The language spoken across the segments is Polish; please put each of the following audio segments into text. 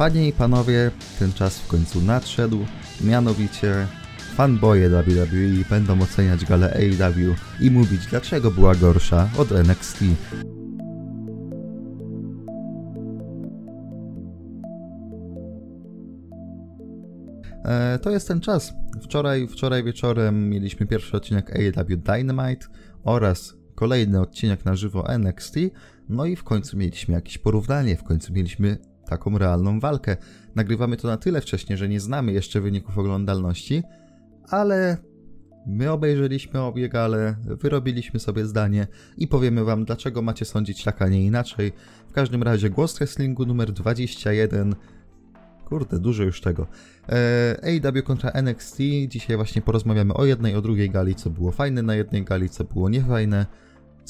Panie i panowie, ten czas w końcu nadszedł, mianowicie fanboye WWE będą oceniać galę AEW i mówić dlaczego była gorsza od NXT. E, to jest ten czas. Wczoraj, wczoraj wieczorem mieliśmy pierwszy odcinek AEW Dynamite oraz kolejny odcinek na żywo NXT, no i w końcu mieliśmy jakieś porównanie, w końcu mieliśmy taką realną walkę. Nagrywamy to na tyle wcześnie, że nie znamy jeszcze wyników oglądalności, ale my obejrzeliśmy obie gale, wyrobiliśmy sobie zdanie i powiemy wam, dlaczego macie sądzić tak, a nie inaczej. W każdym razie głos wrestlingu numer 21. Kurde, dużo już tego. Eee, AEW kontra NXT. Dzisiaj właśnie porozmawiamy o jednej, o drugiej gali, co było fajne na jednej gali, co było niefajne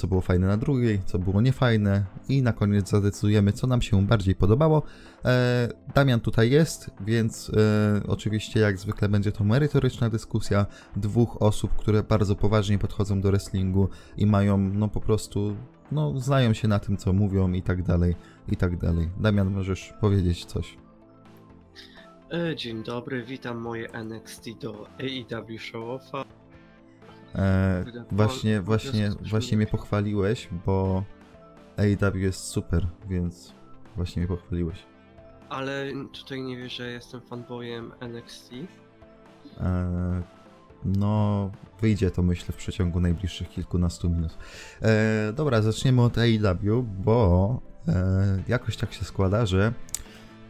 co było fajne na drugiej, co było niefajne i na koniec zadecydujemy, co nam się bardziej podobało. E, Damian tutaj jest, więc e, oczywiście jak zwykle będzie to merytoryczna dyskusja dwóch osób, które bardzo poważnie podchodzą do wrestlingu i mają no po prostu, no znają się na tym, co mówią i tak dalej, i tak dalej. Damian, możesz powiedzieć coś? E, Dzień dobry, witam moje NXT do AEW Show-Offa. E, właśnie, właśnie, właśnie mnie pochwaliłeś, bo AEW jest super, więc właśnie mnie pochwaliłeś. Ale tutaj nie wiesz, że jestem fanboyem NXT. E, no, wyjdzie to myślę w przeciągu najbliższych kilkunastu minut. E, dobra, zaczniemy od AEW, bo e, jakoś tak się składa, że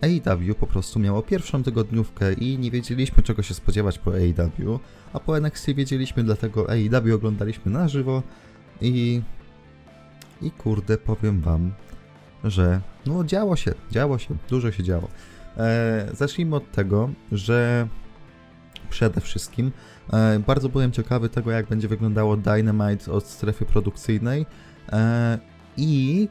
AEW po prostu miało pierwszą tygodniówkę i nie wiedzieliśmy czego się spodziewać po AEW, a po NXT wiedzieliśmy, dlatego AEW oglądaliśmy na żywo. I i kurde powiem wam, że no działo się, działo się, dużo się działo. E, zacznijmy od tego, że przede wszystkim e, bardzo byłem ciekawy tego, jak będzie wyglądało Dynamite od strefy produkcyjnej. E, i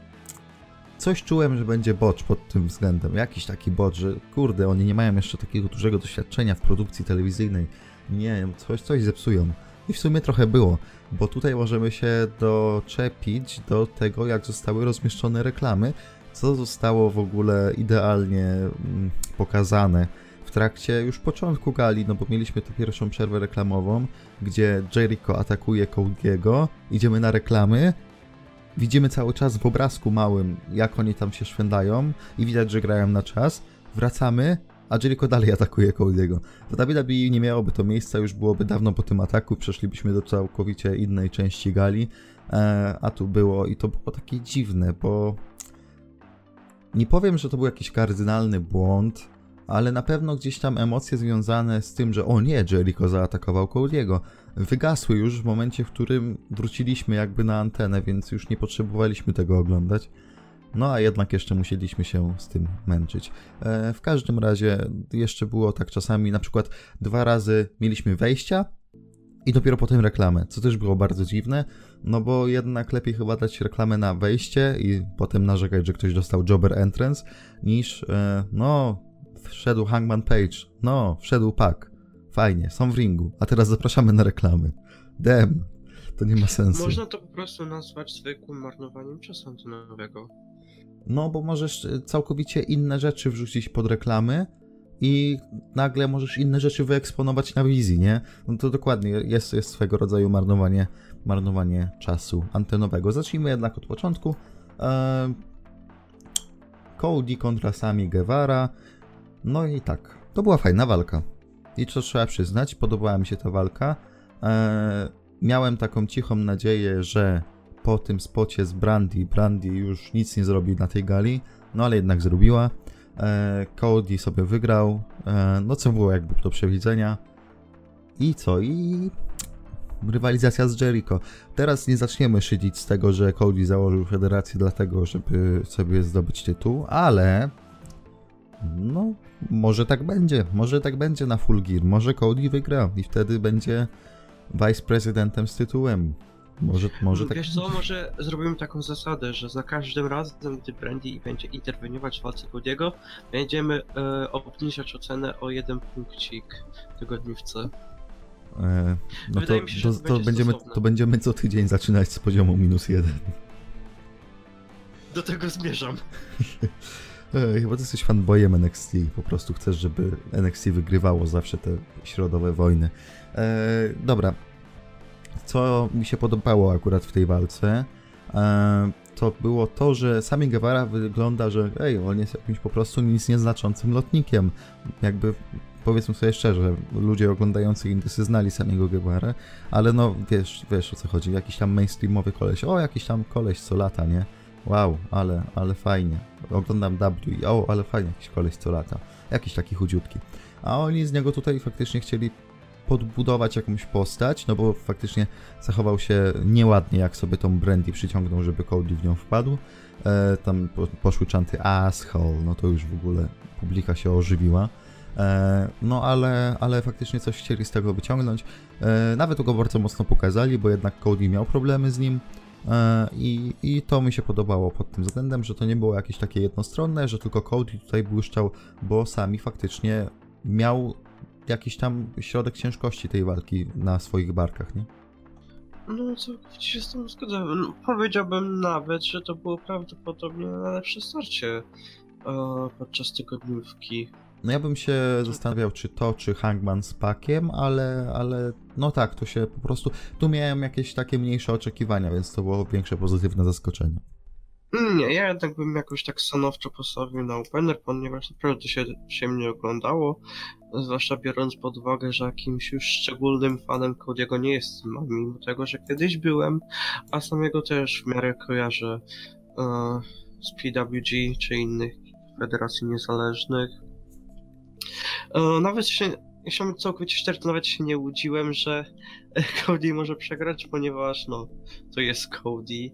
coś czułem, że będzie bocz pod tym względem. Jakiś taki bocz, że kurde, oni nie mają jeszcze takiego dużego doświadczenia w produkcji telewizyjnej. Nie, coś, coś zepsują. I w sumie trochę było, bo tutaj możemy się doczepić do tego, jak zostały rozmieszczone reklamy, co zostało w ogóle idealnie mm, pokazane w trakcie już początku gali, no bo mieliśmy tę pierwszą przerwę reklamową, gdzie Jericho atakuje Cody'ego, idziemy na reklamy, widzimy cały czas w obrazku małym, jak oni tam się szwędają i widać, że grają na czas, wracamy, a Jericho dalej atakuje Cody'ego. W WWE nie miałoby to miejsca, już byłoby dawno po tym ataku, przeszlibyśmy do całkowicie innej części gali, e, a tu było i to było takie dziwne, bo nie powiem, że to był jakiś kardynalny błąd, ale na pewno gdzieś tam emocje związane z tym, że o nie, Jericho zaatakował Cody'ego, wygasły już w momencie, w którym wróciliśmy jakby na antenę, więc już nie potrzebowaliśmy tego oglądać. No a jednak jeszcze musieliśmy się z tym męczyć. E, w każdym razie jeszcze było tak czasami, na przykład dwa razy mieliśmy wejścia i dopiero potem reklamę, co też było bardzo dziwne, no bo jednak lepiej chyba dać reklamę na wejście i potem narzekać, że ktoś dostał jobber entrance, niż e, no, wszedł Hangman Page, no, wszedł Pac, fajnie, są w ringu, a teraz zapraszamy na reklamy. Dem, to nie ma sensu. Można to po prostu nazwać zwykłym marnowaniem czasu antenowego. No, bo możesz e, całkowicie inne rzeczy wrzucić pod reklamy i nagle możesz inne rzeczy wyeksponować na wizji, nie? No to dokładnie jest, jest swego rodzaju marnowanie, marnowanie czasu antenowego. Zacznijmy jednak od początku. Eee, Cody kontra Sami Guevara. No i tak, to była fajna walka. I co trzeba przyznać, podobała mi się ta walka. Eee, miałem taką cichą nadzieję, że po tym spocie z Brandy, Brandy już nic nie zrobi na tej gali, no ale jednak zrobiła. E, Cody sobie wygrał, e, no co było jakby do przewidzenia. I co? I rywalizacja z Jericho. Teraz nie zaczniemy szydzić z tego, że Cody założył federację dlatego, żeby sobie zdobyć tytuł, ale no, może tak będzie. Może tak będzie na Full Gear. Może Cody wygra i wtedy będzie vice prezydentem z tytułem. Może, może tak Wiesz co, może zrobimy taką zasadę, że za każdym razem, gdy Brandy będzie interweniować w walce Cody'ego, będziemy e, obniżać ocenę o jeden punkcik tygodniówce. E, no to, mi się, że to, to to, będzie będziemy, stosowne. to będziemy co tydzień zaczynać z poziomu minus jeden. Do tego zmierzam. Ej, chyba ty jesteś fanboyem NXT. Po prostu chcesz, żeby NXT wygrywało zawsze te środowe wojny. Dobra. Co mi się podobało akurat w tej walce, to było to, że Sami Guevara wygląda, że ej, on jest jakimś po prostu nic nieznaczącym lotnikiem. Jakby powiedzmy sobie szczerze, ludzie oglądający Indysy znali samego Guevara, ale no wiesz, wiesz o co chodzi, jakiś tam mainstreamowy koleś, o jakiś tam koleś co lata, nie? Wow, ale, ale fajnie. Oglądam W i o, ale fajnie, jakiś koleś co lata. Jakiś taki chudziutki. A oni z niego tutaj faktycznie chcieli podbudować jakąś postać, no bo faktycznie zachował się nieładnie, jak sobie tą Brandy przyciągnął, żeby Cody w nią wpadł. E, tam po, poszły czanty asshole, no to już w ogóle publika się ożywiła. E, no ale, ale faktycznie coś chcieli z tego wyciągnąć. E, nawet go bardzo mocno pokazali, bo jednak Cody miał problemy z nim. E, I, I to mi się podobało pod tym względem, że to nie było jakieś takie jednostronne, że tylko Cody tutaj błyszczał, bo sami faktycznie miał jakiś tam środek ciężkości tej walki na swoich barkach, nie? No całkowicie się z tym zgadzam. No, powiedziałbym nawet, że to było prawdopodobnie najlepsze starcie e, podczas tygodniówki. No ja bym się zastanawiał, czy to, czy Hangman z Pakiem, ale, ale no tak, to się po prostu... Tu miałem jakieś takie mniejsze oczekiwania, więc to było większe pozytywne zaskoczenie. Nie, ja jednak bym jakoś tak stanowczo postawił na opener, ponieważ naprawdę się przyjemnie oglądało, zwłaszcza biorąc pod uwagę, że jakimś już szczególnym fanem Cody'ego nie jestem, mimo tego, że kiedyś byłem, a samego też w miarę kojarzę e, z PWG czy innych federacji niezależnych. E, nawet się, jeśli mam całkowicie to nawet się nie łudziłem, że Cody może przegrać, ponieważ no, to jest Cody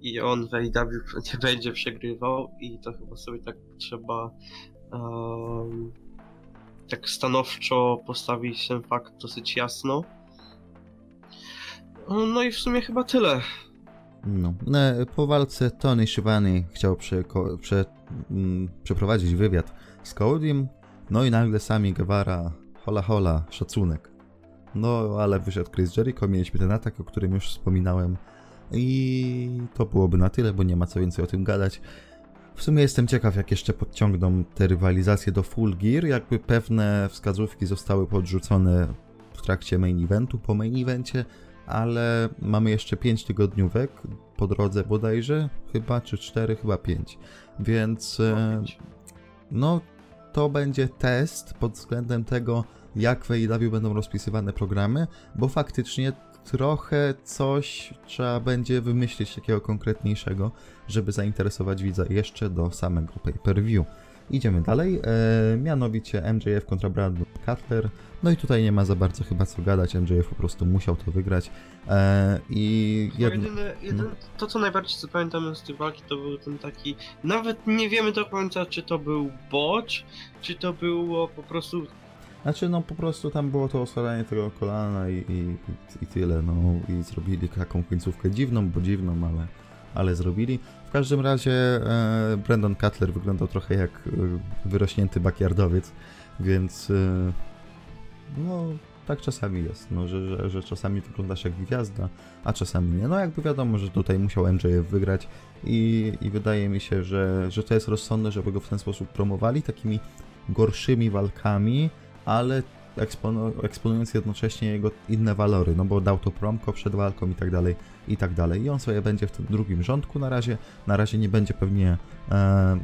i on w AEW nie będzie przegrywał i to chyba sobie tak trzeba um, tak stanowczo postawić ten fakt dosyć jasno. No i w sumie chyba tyle. No. E, po walce Tony Schiavone chciał prze, prze, mm, przeprowadzić wywiad z Codym, no i nagle sami Guevara, hola hola, szacunek. No, ale wyszedł Chris Jericho, mieliśmy ten atak, o którym już wspominałem i to byłoby na tyle, bo nie ma co więcej o tym gadać. W sumie jestem ciekaw, jak jeszcze podciągną te rywalizacje do Full Gear, jakby pewne wskazówki zostały podrzucone w trakcie main eventu, po main evencie, ale mamy jeszcze 5 tygodniówek po drodze bodajże, chyba, czy 4, chyba 5. Więc e, no, to będzie test pod względem tego, jak w AEW będą rozpisywane programy, bo faktycznie trochę coś trzeba będzie wymyślić takiego konkretniejszego, żeby zainteresować widza jeszcze do samego pay-per-view. Idziemy dalej, e, mianowicie MJF kontra Brandon Cutler. No i tutaj nie ma za bardzo chyba co gadać, MJF po prostu musiał to wygrać. E, I jedno... jedyne, jedyne, no. to co najbardziej zapamiętam z tej walki to był ten taki, nawet nie wiemy do końca czy to był bocz, czy to było po prostu znaczy, no po prostu tam było to oswalanie tego kolana i, i, i tyle, no i zrobili taką końcówkę dziwną, bo dziwną, ale, ale zrobili. W każdym razie e, Brandon Cutler wyglądał trochę jak e, wyrośnięty backyardowiec, więc e, no tak czasami jest, no, że, że, że czasami wyglądasz jak gwiazda, a czasami nie. No jakby wiadomo, że tutaj musiał MJF wygrać i, i wydaje mi się, że, że to jest rozsądne, żeby go w ten sposób promowali takimi gorszymi walkami, ale eksponując jednocześnie jego inne walory, no bo dał to promko przed walką i tak dalej, i tak dalej. I on sobie będzie w tym drugim rządku na razie, na razie nie będzie pewnie e,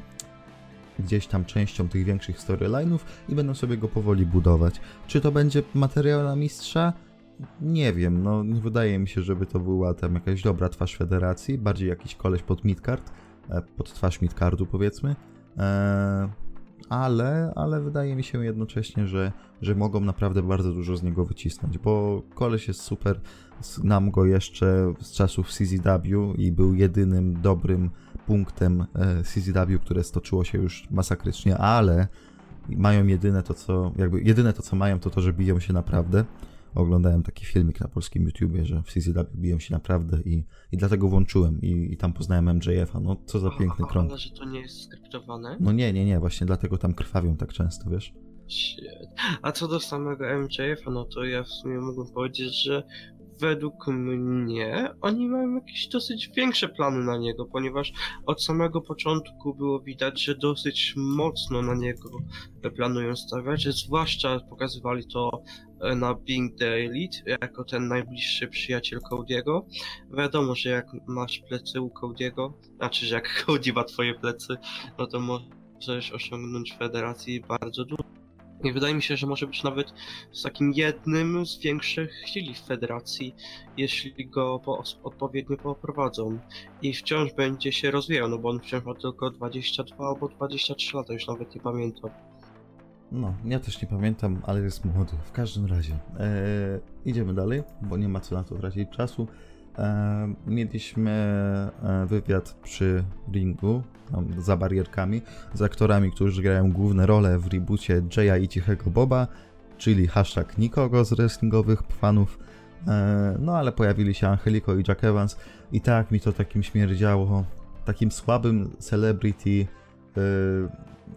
gdzieś tam częścią tych większych storyline'ów i będą sobie go powoli budować. Czy to będzie materiał na mistrza? Nie wiem, no nie wydaje mi się, żeby to była tam jakaś dobra twarz federacji, bardziej jakiś koleś pod midcard, e, pod twarz midcardu powiedzmy. E, ale, ale wydaje mi się jednocześnie, że, że mogą naprawdę bardzo dużo z niego wycisnąć, bo koleś jest super, znam go jeszcze z czasów CZW i był jedynym dobrym punktem e, CZW, które stoczyło się już masakrycznie, ale mają jedyne to, co, jakby jedyne to, co mają, to to, że biją się naprawdę oglądałem taki filmik na polskim YouTubie, że w CZW biją się naprawdę i, i dlatego włączyłem i, i tam poznałem MJF-a. No co za piękny krąg. Ale że to nie jest skryptowane? No nie, nie, nie, właśnie dlatego tam krwawią tak często, wiesz? Shit. A co do samego MJF-a, no to ja w sumie mógłbym powiedzieć, że według mnie oni mają jakieś dosyć większe plany na niego, ponieważ od samego początku było widać, że dosyć mocno na niego planują stawiać, zwłaszcza pokazywali to na Being the Elite, jako ten najbliższy przyjaciel Cody'ego. Wiadomo, że jak masz plecy u Cody'ego, znaczy, że jak Cody ma twoje plecy, no to możesz osiągnąć w federacji bardzo dużo. I wydaje mi się, że może być nawet z takim jednym z większych chwili w federacji, jeśli go po, odpowiednio poprowadzą. I wciąż będzie się rozwijał, no bo on wciąż ma tylko 22 albo 23 lata, już nawet nie pamiętam. No, ja też nie pamiętam, ale jest młody. W każdym razie. E, idziemy dalej, bo nie ma co na to tracić czasu. E, mieliśmy e, wywiad przy ringu, tam za barierkami, z aktorami, którzy grają główne role w reboocie Jaya i Cichego Boba, czyli hashtag nikogo z wrestlingowych fanów. E, no ale pojawili się Angelico i Jack Evans i tak mi to takim śmierdziało, takim słabym celebrity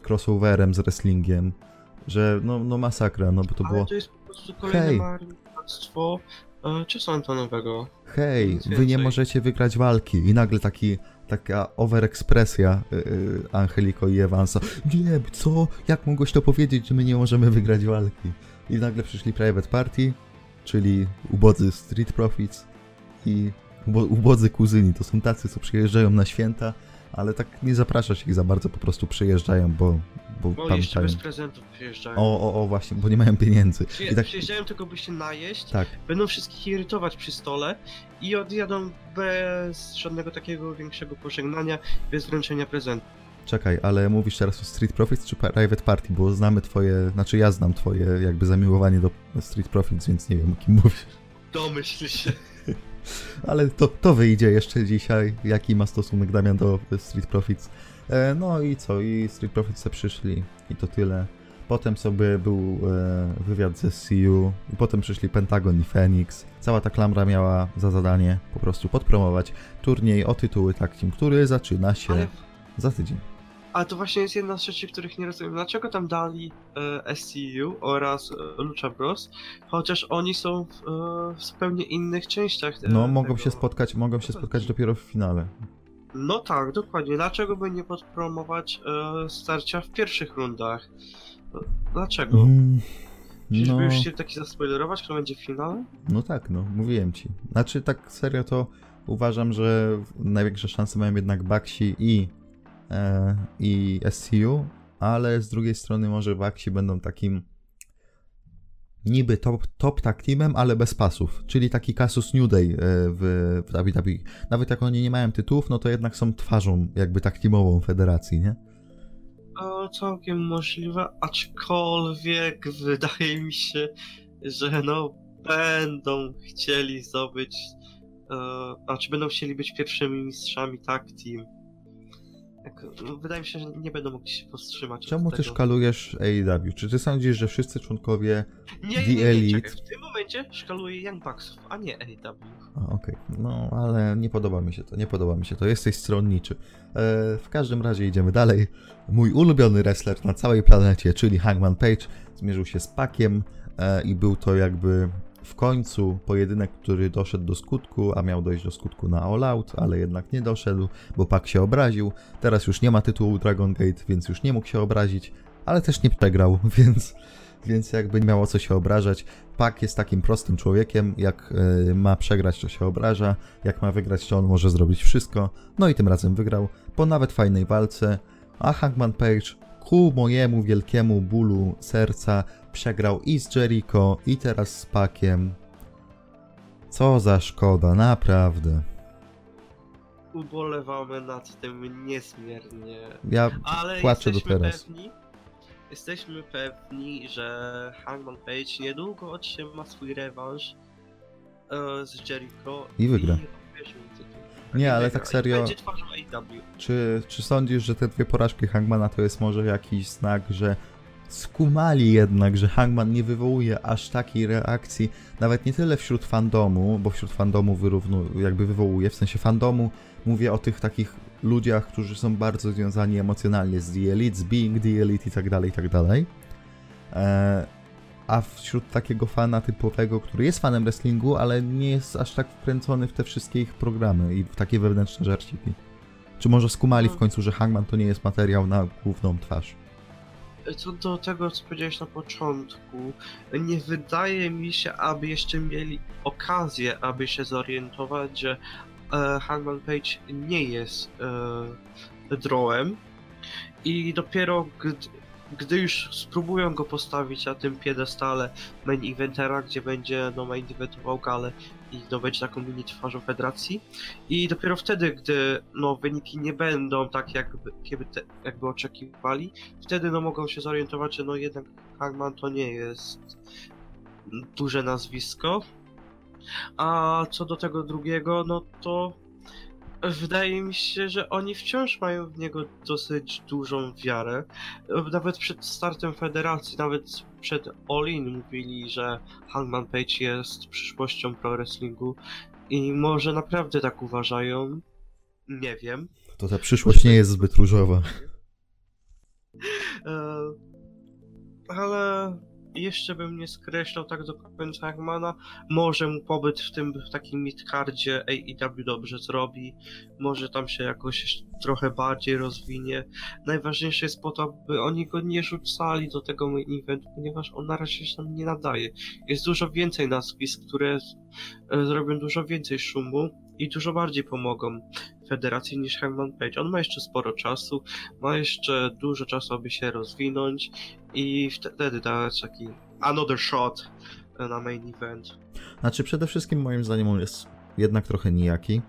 crossoverem z wrestlingiem, że no, no masakra, no bo to Ale było... to jest po prostu kolejne Hej. marnotrawstwo e, czasu antonowego. hej, Nic wy nie więcej. możecie wygrać walki. I nagle taki, taka overekspresja y, y, Angelico i Evansa. Nie, co? Jak mogłeś to powiedzieć, że my nie możemy wygrać walki? I nagle przyszli Private Party, czyli ubodzy Street Profits i ubo ubodzy kuzyni. To są tacy, co przyjeżdżają na święta, ale tak nie zapraszasz ich za bardzo, po prostu przyjeżdżają, bo, bo Bo jeszcze pamiętają. bez prezentów przyjeżdżają. O, o, o, właśnie, bo nie mają pieniędzy. Przyje- I tak, Przyjeżdżają tylko by się najeść, tak, będą wszystkich irytować przy stole i odjadą bez żadnego takiego większego pożegnania, bez wręczenia prezentu. Czekaj, ale mówisz teraz o Street Profits czy Private Party, bo znamy twoje, znaczy ja znam twoje jakby zamiłowanie do Street Profits, więc nie wiem o kim mówisz. Domyśl się. Ale to, to wyjdzie jeszcze dzisiaj, jaki ma stosunek Damian do Street Profits. E, no i co, i Street Profits se przyszli i to tyle. Potem sobie był e, wywiad ze CU i potem przyszli Pentagon i Phoenix. Cała ta klamra miała za zadanie po prostu podpromować turniej o tytuły Team, który zaczyna się Ale, za tydzień. Ale to właśnie jest jedna z rzeczy, których nie rozumiem. Dlaczego tam dali e, SCU oraz e, Lucha Bros, chociaż oni są w, e, w zupełnie innych częściach e, No, mogą tego. się spotkać, mogą się spotkać dopiero w finale. No tak, dokładnie. Dlaczego by nie podpromować e, starcia w pierwszych rundach? E, Dlaczego? Mm, Czyżby no, już chcieli taki zaspoilerować, kto będzie w finale? no tak, no, mówiłem ci. Znaczy, tak serio to uważam, że największe szanse mają jednak Baxi i, i SCU, ale z drugiej strony może Baxi będą takim niby top, top tag teamem, ale bez pasów, czyli taki Casus New Day e, w, w WWE. Nawet jak oni nie mają tytułów, no to jednak są twarzą jakby tak teamową federacji, nie? O, całkiem możliwe, aczkolwiek wydaje mi się, że no będą chcieli zdobyć, e, znaczy będą chcieli być pierwszymi mistrzami tag team. Tak, wydaje mi się, że nie będą mogli się powstrzymać. Czemu ty szkalujesz AEW? Czy ty sądzisz, że wszyscy członkowie Nie, The nie, nie, Elite? czekaj. W tym momencie szkaluję Young Bucksów, a nie AEW. Okej, no ale nie podoba mi się to, nie podoba mi się to, jesteś stronniczy. E, w każdym razie idziemy dalej. Mój ulubiony wrestler na całej planecie, czyli Hangman Page, zmierzył się z Pakiem e, i był to jakby w końcu pojedynek, który doszedł do skutku, a miał dojść do skutku na All Out, ale jednak nie doszedł, bo Pak się obraził. Teraz już nie ma tytułu Dragon Gate, więc już nie mógł się obrazić, ale też nie przegrał, więc, więc jakby nie miało co się obrażać. Pak jest takim prostym człowiekiem, jak y, ma przegrać, to się obraża, jak ma wygrać, to on może zrobić wszystko. No i tym razem wygrał, po nawet fajnej walce, a Hangman Page ku mojemu wielkiemu bólu serca przegrał i z Jericho, i teraz z Pakiem. Co za szkoda, naprawdę. Ubolewamy nad tym niezmiernie. Ja Ale płaczę do jesteśmy teraz. pewni, jesteśmy pewni, że Hangman Page niedługo otrzyma swój rewanż e, z Jericho I wygra. tytuł. Nie, I ale wygra. tak I serio- AEW. Czy, czy sądzisz, że te dwie porażki Hangmana to jest może jakiś znak, że skumali jednak, że Hangman nie wywołuje aż takiej reakcji, nawet nie tyle wśród fandomu, bo wśród fandomu wyrównu, jakby wywołuje, w sensie fandomu mówię o tych takich ludziach, którzy są bardzo związani emocjonalnie z The Elite, z Being The Elite i tak dalej, i tak dalej. E, a wśród takiego fana typowego, który jest fanem wrestlingu, ale nie jest aż tak wkręcony w te wszystkie ich programy i w takie wewnętrzne żarciki. Czy może skumali w końcu, że Hangman to nie jest materiał na główną twarz? Co do tego, co powiedziałeś na początku, nie wydaje mi się, aby jeszcze mieli okazję, aby się zorientować, że e, Hangman Page nie jest e, drawem i dopiero gdy, gdy już spróbują go postawić na tym piedestale main eventera, gdzie będzie no main eventował galę i będzie taką mini twarzą federacji i dopiero wtedy, gdy no wyniki nie będą tak jakby, jakby, te, jakby oczekiwali, wtedy no mogą się zorientować, że no jednak Hangman to nie jest duże nazwisko. A co do tego drugiego, no to wydaje mi się, że oni wciąż mają w niego dosyć dużą wiarę. Nawet przed startem federacji, nawet przed All-In mówili, że Hangman Page jest przyszłością pro wrestlingu i może naprawdę tak uważają. Nie wiem. To ta przyszłość nie jest zbyt różowa. E, ale jeszcze bym nie skreślał tak do końca Hangmana. Może mu pobyt w tym w takim midcardzie AEW dobrze zrobi. Może tam się jakoś trochę bardziej rozwinie. Najważniejsze jest po to, by oni go nie rzucali do tego main eventu, ponieważ on na razie się tam nie nadaje. Jest dużo więcej nazwisk, które e, zrobią dużo więcej szumu i dużo bardziej pomogą federacji niż Hangman Page. On ma jeszcze sporo czasu, ma jeszcze dużo czasu, aby się rozwinąć i wtedy dać taki another shot na main event. Znaczy przede wszystkim moim zdaniem on jest jednak trochę nijaki.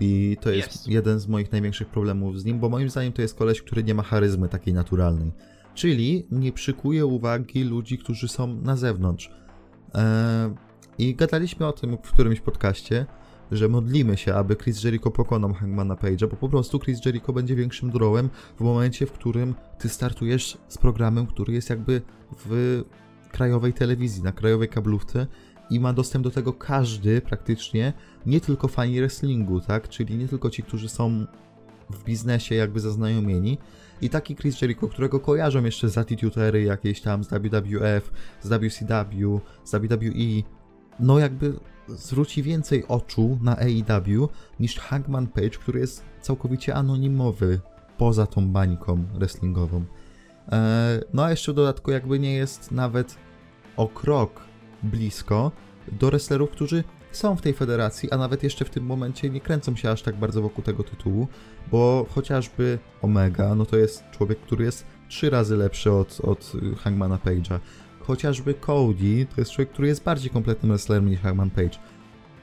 I to jest Jest. jeden z moich największych problemów z nim, bo moim zdaniem to jest koleś, który nie ma charyzmy takiej naturalnej. Czyli nie przykuje uwagi ludzi, którzy są na zewnątrz. Eee, I gadaliśmy o tym w którymś podcaście, że modlimy się, aby Chris Jericho pokonał Hangmana Page'a, bo po prostu Chris Jericho będzie większym drawem w momencie, w którym ty startujesz z programem, który jest jakby w krajowej telewizji, na krajowej kablówce i ma dostęp do tego każdy praktycznie, nie tylko fani wrestlingu, tak? Czyli nie tylko ci, którzy są w biznesie jakby zaznajomieni. I taki Chris Jericho, którego kojarzą jeszcze z Attitude jakieś tam, z WWF, z WCW, z WWE, no jakby zwróci więcej oczu na AEW niż Hangman Page, który jest całkowicie anonimowy poza tą bańką wrestlingową. Eee, no a jeszcze w dodatku jakby nie jest nawet o krok blisko do wrestlerów, którzy są w tej federacji, a nawet jeszcze w tym momencie nie kręcą się aż tak bardzo wokół tego tytułu, bo chociażby Omega, no to jest człowiek, który jest trzy razy lepszy od, od Hangmana Page'a. Chociażby Cody to jest człowiek, który jest bardziej kompletnym wrestlerem niż Hangman Page.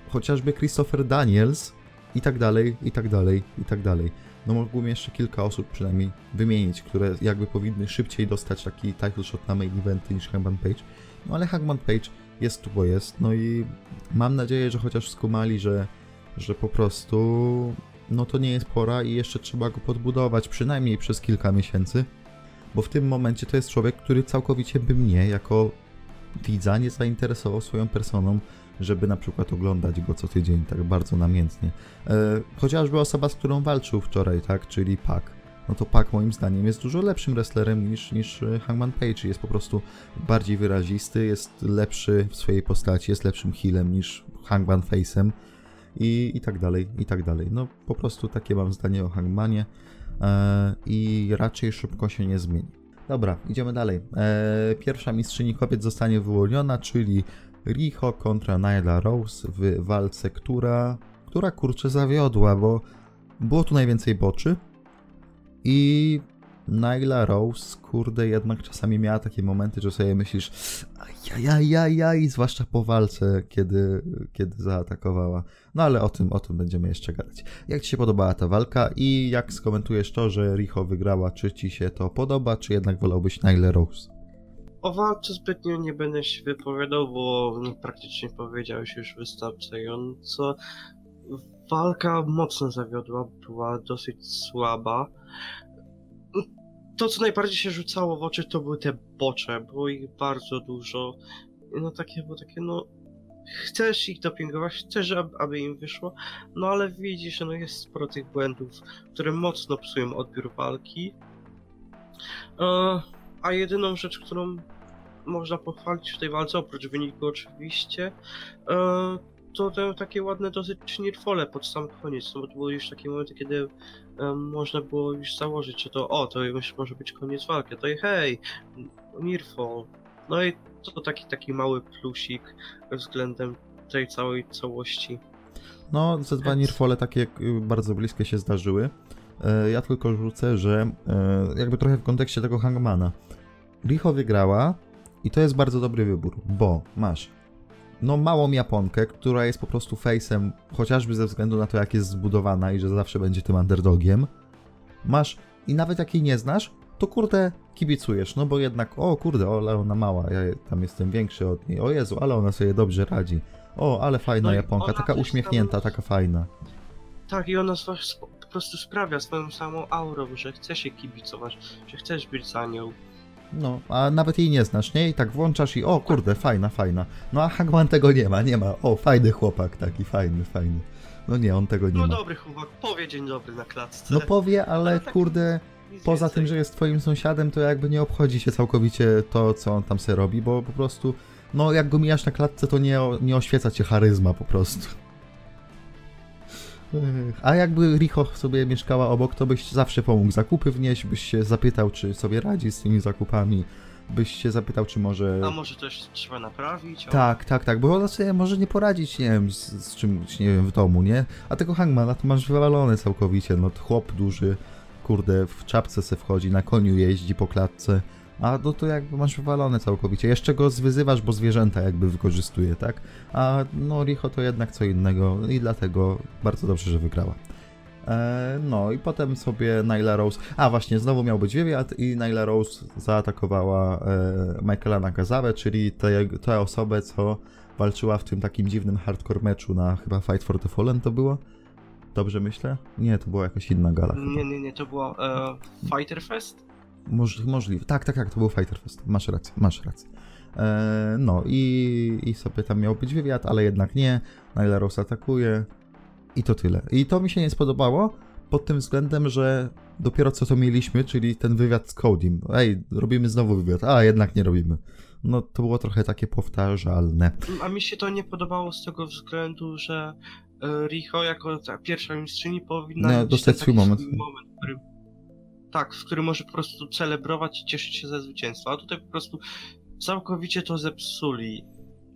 Chociażby Christopher Daniels i tak dalej, i tak dalej, i tak dalej. No mógłbym jeszcze kilka osób przynajmniej wymienić, które jakby powinny szybciej dostać taki title shot na main eventy niż Hangman Page. No ale Hangman Page jest tu, bo jest. No i mam nadzieję, że chociaż skumali, że, że po prostu no to nie jest pora i jeszcze trzeba go podbudować przynajmniej przez kilka miesięcy, bo w tym momencie to jest człowiek, który całkowicie by mnie jako widza nie zainteresował swoją personą, żeby na przykład oglądać go co tydzień tak bardzo namiętnie. E, chociażby osoba, z którą walczył wczoraj, tak, czyli Pac. No to Pac moim zdaniem jest dużo lepszym wrestlerem niż, niż Hangman Page. Jest po prostu bardziej wyrazisty, jest lepszy w swojej postaci, jest lepszym healem niż Hangman Face'em i, i tak dalej, i tak dalej. No po prostu takie mam zdanie o Hangmanie e, i raczej szybko się nie zmieni. Dobra, idziemy dalej. E, pierwsza mistrzyni kobiet zostanie wyłoniona, czyli Riho kontra Nyla Rose w walce, która, która kurczę zawiodła, bo było tu najwięcej boczy i Nyla Rose, kurde, jednak czasami miała takie momenty, że sobie myślisz ajajajajaj, zwłaszcza po walce, kiedy, kiedy zaatakowała. No ale o tym, o tym będziemy jeszcze gadać. Jak Ci się podobała ta walka i jak skomentujesz to, że Riho wygrała, czy Ci się to podoba, czy jednak wolałbyś Nyla Rose? O walce zbytnio nie będę się wypowiadał, bo praktycznie powiedziałeś już wystarczająco. Walka mocno zawiodła, była dosyć słaba. To, co najbardziej się rzucało w oczy, to były te bocze. Było ich bardzo dużo. No takie, było takie, no. Chcesz ich dopingować, chcesz, aby, aby im wyszło, no ale widzisz, no jest sporo tych błędów, które mocno psują odbiór walki. E, a jedyną rzecz, którą można pochwalić w tej walce, oprócz wyniku oczywiście, e, to te takie ładne dosyć nirfole pod sam koniec, no bo to były już takie momenty, kiedy e, można było już założyć, że to o, to już może być koniec walki, to i hej, nirfall. No i to taki taki mały plusik względem tej całej całości. No, ze dwa nirfole takie y, bardzo bliskie się zdarzyły. E, Ja tylko rzucę, że e, jakby trochę w kontekście tego Hangmana. Riho wygrała i to jest bardzo dobry wybór, bo masz no małą Japonkę, która jest po prostu face'em, chociażby ze względu na to, jak jest zbudowana i że zawsze będzie tym underdogiem. Masz i nawet jak jej nie znasz, to kurde kibicujesz, no bo jednak, o kurde, ale ona mała, ja tam jestem większy od niej, o Jezu, ale ona sobie dobrze radzi. O, ale fajna No Japonka, taka uśmiechnięta, taka fajna. Tak, i ona po prostu sprawia swoją samą aurą, że chce się kibicować, że chcesz być za nią. No, a nawet jej nie znasz, nie? I tak włączasz i o kurde, fajna, fajna. No a Hagman tego nie ma, nie ma. O, fajny chłopak, taki fajny, fajny. No nie, on tego nie No ma. dobry chłopak, powie dzień dobry na klatce. No powie, ale Ale tak kurde, poza więcej. tym, że jest twoim sąsiadem, to jakby nie obchodzi się całkowicie to, co on tam se robi, bo po prostu, no jak go mijasz na klatce, to nie, nie oświeca cię charyzma po prostu. A jakby Richo sobie mieszkała obok, to byś zawsze pomógł. Zakupy wnieść, byś się zapytał, czy sobie radzi z tymi zakupami, byś się zapytał, czy może... A może też trzeba naprawić? O, Tak, tak, tak, bo ona sobie może nie poradzić, nie wiem, z, z czymś, nie wiem, w domu, nie? A tego Hangmana to masz wywalone całkowicie, no chłop duży, kurde, w czapce se wchodzi, na koniu jeździ po klatce, a no to jakby masz wywalone całkowicie. Jeszcze go zwyzywasz, bo zwierzęta jakby wykorzystuje, tak? A no Richo to jednak co innego i dlatego bardzo dobrze, że wygrała. E, no i potem sobie Nyla Rose. A właśnie, znowu miał być wywiad i Nyla Rose zaatakowała e, Michaela Nakazawę, czyli tę osobę, co walczyła w tym takim dziwnym hardcore meczu na chyba Fight for the Fallen to było? Dobrze myślę? Nie, to była jakaś inna gala. Nie, nie, nie, to było e, Fighter Fest? Moż, możliwe. Tak, tak, tak, to był Fighter Fest. Masz rację, masz rację. E, no i, i sobie tam miał być wywiad, ale jednak nie. Nyla Rose atakuje i to tyle. I to mi się nie spodobało pod tym względem, że dopiero co to mieliśmy, czyli ten wywiad z Codim. Ej, robimy znowu wywiad, a jednak nie robimy. No to było trochę takie powtarzalne. A mi się to nie podobało z tego względu, że e, Riho jako ta pierwsza mistrzyni powinna No, dostać swój moment. moment w którym, tak, w którym może po prostu celebrować i cieszyć się ze zwycięstwa. A tutaj po prostu całkowicie to zepsuli.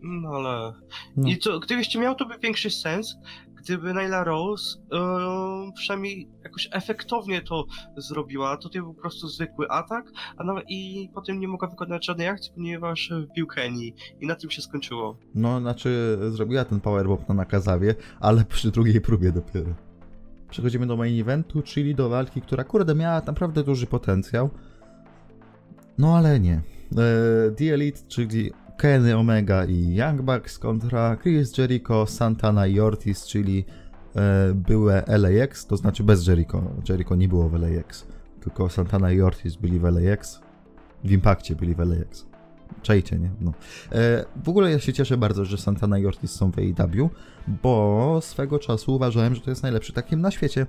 No ale... No. I to, gdybyście miał, to by większy sens, gdyby Nyla Rose e, przynajmniej jakoś efektownie to zrobiła. Tutaj był po prostu zwykły atak, a nawet i potem nie mogła wykonać żadnej akcji, ponieważ wbił Kenny. I na tym się skończyło. No, znaczy zrobiła ten powerbomb na nakazawie, ale przy drugiej próbie dopiero. Przechodzimy do main eventu, czyli do walki, która kurde miała naprawdę duży potencjał. No ale nie. E, The Elite, czyli Kenny Omega i Young Bucks kontra Chris Jericho, Santana i Ortiz, czyli e, były LAX, to znaczy bez Jericho. Jericho nie było w LAX, tylko Santana i Ortiz byli w LAX. W Impakcie byli w LAX. Czajcie, nie? No. E, w ogóle ja się cieszę bardzo, że Santana i Ortiz są w AEW, bo swego czasu uważałem, że to jest najlepszy takim na świecie.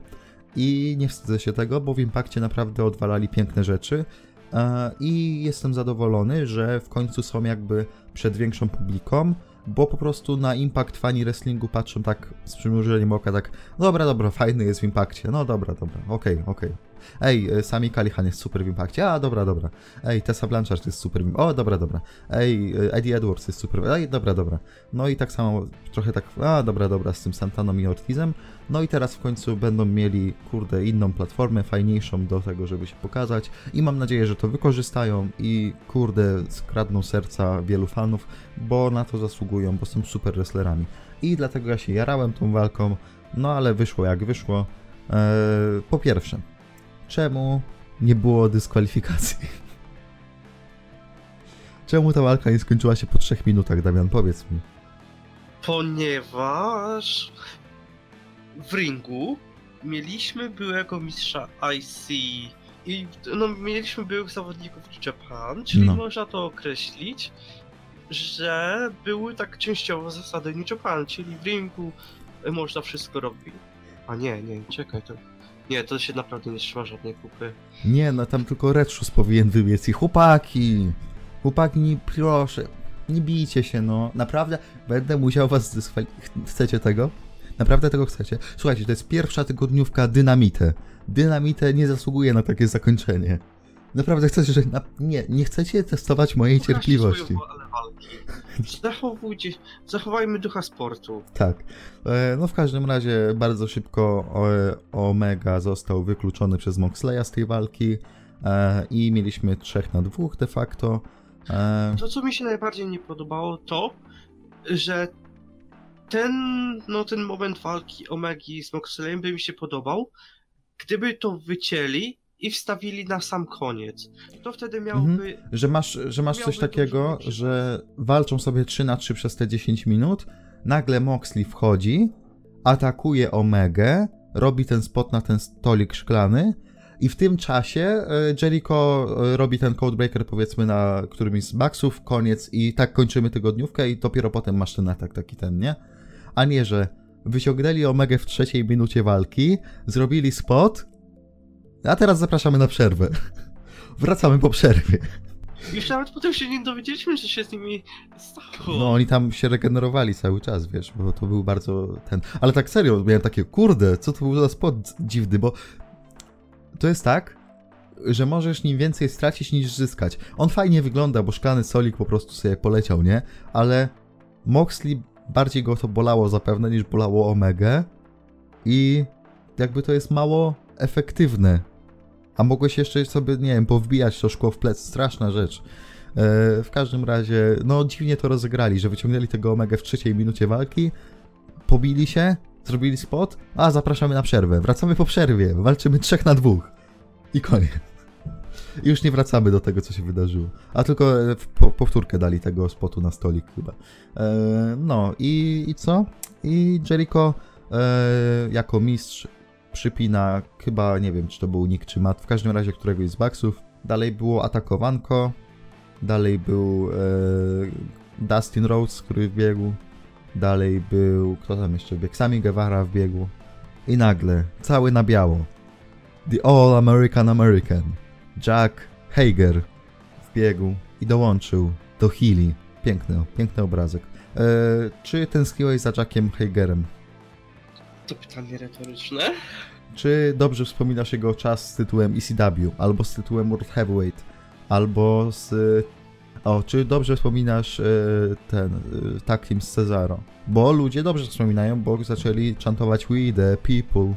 I nie wstydzę się tego, bo w Impakcie naprawdę odwalali piękne rzeczy. E, I jestem zadowolony, że w końcu są jakby przed większą publiką, bo po prostu na Impact fani wrestlingu patrzą tak z przymrużeniem oka, tak dobra, dobra, fajny jest w Impakcie, no dobra, dobra, okej, okej. Ej, e, Sami Kalihan jest super w Impakcie, a dobra, dobra. Ej, Tessa Blanchard jest super w O, dobra, dobra. Ej, e, Eddie Edwards jest super. Ej, dobra, dobra. No i tak samo, trochę tak, a dobra, dobra, z tym Santaną i Ortizem. No i teraz w końcu będą mieli, kurde, inną platformę, fajniejszą do tego, żeby się pokazać. I mam nadzieję, że to wykorzystają i, kurde, skradną serca wielu fanów, bo na to zasługują, bo są super wrestlerami. I dlatego ja się jarałem tą walką, no ale wyszło jak wyszło. Eee, po pierwsze, czemu nie było dyskwalifikacji? Czemu ta walka nie skończyła się po trzech minutach, Damian? Powiedz mi. Ponieważ w ringu mieliśmy byłego mistrza IC i no, mieliśmy byłych zawodników Japan, czyli No. można to określić, że były tak częściowo zasady New Japan, czyli w ringu można wszystko robić. A nie, nie, czekaj, to... Nie, to się naprawdę nie trzyma żadnej kupy. Nie, no tam tylko Retsus powinien wybiec i chłopaki. Chłopaki, nie, proszę, nie bijcie się, no. Naprawdę będę musiał was zdyskwalifikować. Chcecie tego? Naprawdę tego chcecie? Słuchajcie, to jest pierwsza tygodniówka Dynamite. Dynamite nie zasługuje na takie zakończenie. Naprawdę chcecie, że... Na... Nie, nie chcecie testować mojej Pokażcie cierpliwości. swoją wolę walki. Zachowujcie, zachowajmy ducha sportu. Tak. E, No w każdym razie bardzo szybko e, Omega został wykluczony przez Moxleya z tej walki e, i mieliśmy trzech na dwóch de facto. To, co mi się najbardziej nie podobało, to, że ten, no, ten moment walki Omegi z Moxleyem by mi się podobał, gdyby to wycięli i wstawili na sam koniec. To wtedy miałby... Że masz, że masz coś takiego, że walczą sobie 3 na 3 przez te 10 minut, nagle Moxley wchodzi, atakuje Omegę, robi ten spot na ten stolik szklany i w tym czasie e, Jericho e, robi ten codebreaker powiedzmy na którymś z backsów, koniec i tak kończymy tygodniówkę i dopiero potem masz ten atak taki ten, nie? A nie, że wyciągnęli Omegę w trzeciej minucie walki, zrobili spot, a teraz zapraszamy na przerwę. Wracamy po przerwie. Już nawet potem się nie dowiedzieliśmy, że się z nimi stało. No oni tam się regenerowali cały czas, wiesz, bo to był bardzo ten... Ale tak serio, miałem takie, kurde, co to był za spot dziwny, bo to jest tak, że możesz nim więcej stracić niż zyskać. On fajnie wygląda, bo szklany solik po prostu sobie poleciał, nie? Ale Moxley bardziej go to bolało zapewne niż bolało Omegę i jakby to jest mało efektywne. A mogłeś jeszcze sobie, nie wiem, powbijać to szkło w plec. Straszna rzecz. E, w każdym razie, no dziwnie to rozegrali, że wyciągnęli tego Omegę w trzeciej minucie walki, pobili się, zrobili spot, a zapraszamy na przerwę. Wracamy po przerwie, walczymy trzech na dwóch. I koniec. I już nie wracamy do tego, co się wydarzyło. A tylko e, po, powtórkę dali tego spotu na stolik chyba. E, no i, i co? I Jericho e, jako mistrz przypina, chyba nie wiem, czy to był Nick czy Matt, w każdym razie któregoś z Bucksów. Dalej było atakowanko, dalej był e, Dustin Rhodes, który wbiegł, dalej był, kto tam jeszcze wbiegł, Sami Guevara wbiegł i nagle, cały na biało, The All American American, Jack Hager wbiegł i dołączył do Healy. Piękny, piękny obrazek. E, czy tęskniłeś za Jackiem Hagerem? To pytanie retoryczne. Czy dobrze wspominasz jego czas z tytułem ECW, albo z tytułem World Heavyweight, albo z... O, czy dobrze wspominasz e, ten e, tag team z Cesaro? Bo ludzie dobrze wspominają, bo zaczęli chantować We the people.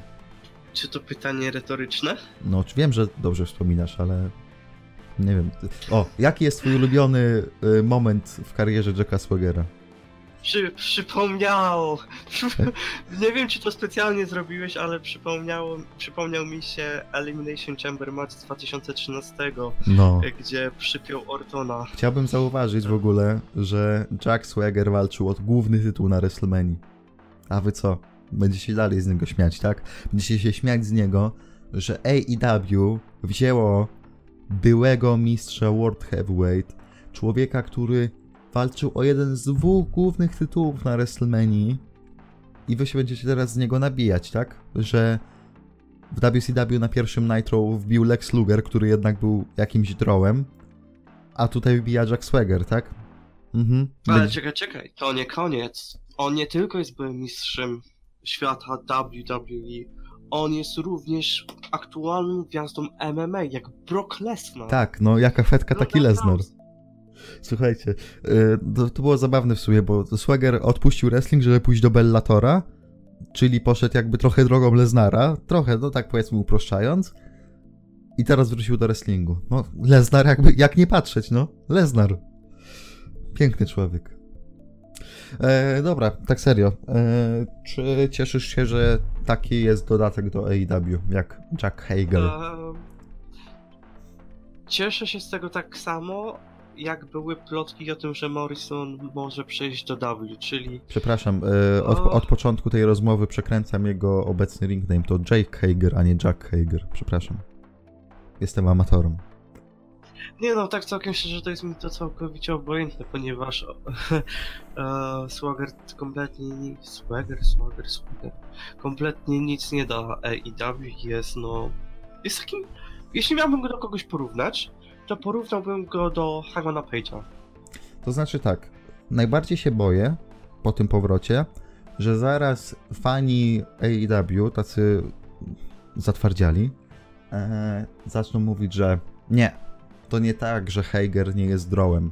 Czy to pytanie retoryczne? No, wiem, że dobrze wspominasz, ale nie wiem. O, jaki jest twój ulubiony e, moment w karierze Jacka Swagera? Przy, przypomniało. Nie wiem, czy to specjalnie zrobiłeś, ale przypomniało, przypomniał mi się Elimination Chamber Match z 2013, No. gdzie przypiął Ortona. Chciałbym zauważyć w ogóle, że Jack Swagger walczył o główny tytuł na WrestleMania. A wy co? Będziecie się dalej z niego śmiać, tak? Będziecie się śmiać z niego, że AEW wzięło byłego mistrza World Heavyweight, człowieka, który walczył o jeden z dwóch głównych tytułów na WrestleMania i wy się będziecie teraz z niego nabijać, tak? Że w WCW na pierwszym Nitro wbił Lex Luger, który jednak był jakimś drołem, a tutaj wbija Jack Swagger, tak? Mhm. Ale Będzie- czekaj, czekaj, to nie koniec. On nie tylko jest byłym mistrzem świata WWE, on jest również aktualną gwiazdą MMA, jak Brock Lesnar. Tak, no jaka fetka, No taki naprawdę. Lesnar. Słuchajcie, y, to, było zabawne w sumie, bo Swagger odpuścił wrestling, żeby pójść do Bellatora, czyli poszedł jakby trochę drogą Lesnara, trochę, no tak powiedzmy uproszczając, i teraz wrócił do wrestlingu. No, Lesnar jakby, jak nie patrzeć, no, Lesnar. Piękny człowiek. E, dobra, tak serio. E, czy cieszysz się, że taki jest dodatek do AEW, jak Jack Hager? Ehm, Cieszę się z tego tak samo, jak były plotki o tym, że Morrison może przejść do W, czyli Przepraszam, e, od, O. od początku tej rozmowy przekręcam jego obecny ringname. To Jake Hager, a nie Jack Hager. Przepraszam. Jestem amatorem. Nie no, tak całkiem szczerze, to jest mi to całkowicie obojętne, ponieważ e, Swagger kompletnie nic, Swagger, Swagger, Swagger, kompletnie nic nie da AEW, jest no, jest takim, jeśli miałbym go do kogoś porównać, to porównałbym go do Hangmana Page'a. To znaczy tak, najbardziej się boję po tym powrocie, że zaraz fani AEW, tacy zatwardziali, e, zaczną mówić, że nie, to nie tak, że Hager nie jest drołem.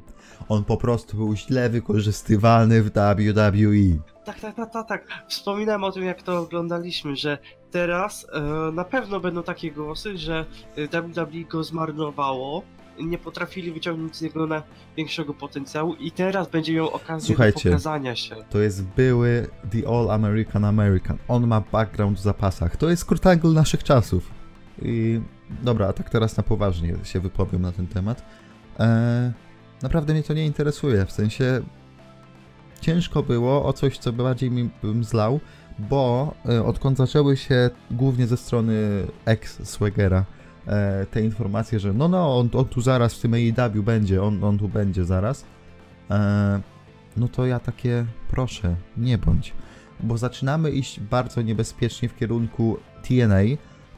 On po prostu był źle wykorzystywany w WWE. Tak, tak, tak, tak, tak. Wspominałem o tym, jak to oglądaliśmy, że teraz e, na pewno będą takie głosy, że WWE go zmarnowało, nie potrafili wyciągnąć z niego na większego potencjału i teraz będzie miał okazję Słuchajcie. do pokazania się. To jest były The All American American. On ma background w zapasach. To jest Kurt Angle naszych czasów. I dobra, a tak teraz na poważnie się wypowiem na ten temat. E, naprawdę mnie to nie interesuje. W sensie ciężko było o coś, co bardziej mi bym zlał, bo e, odkąd zaczęły się głównie ze strony ex-Swagera e, te informacje, że no no, on, on tu zaraz w tym AEW będzie, on, on tu będzie zaraz, e, no to ja takie proszę, nie bądź. Bo zaczynamy iść bardzo niebezpiecznie w kierunku TNA,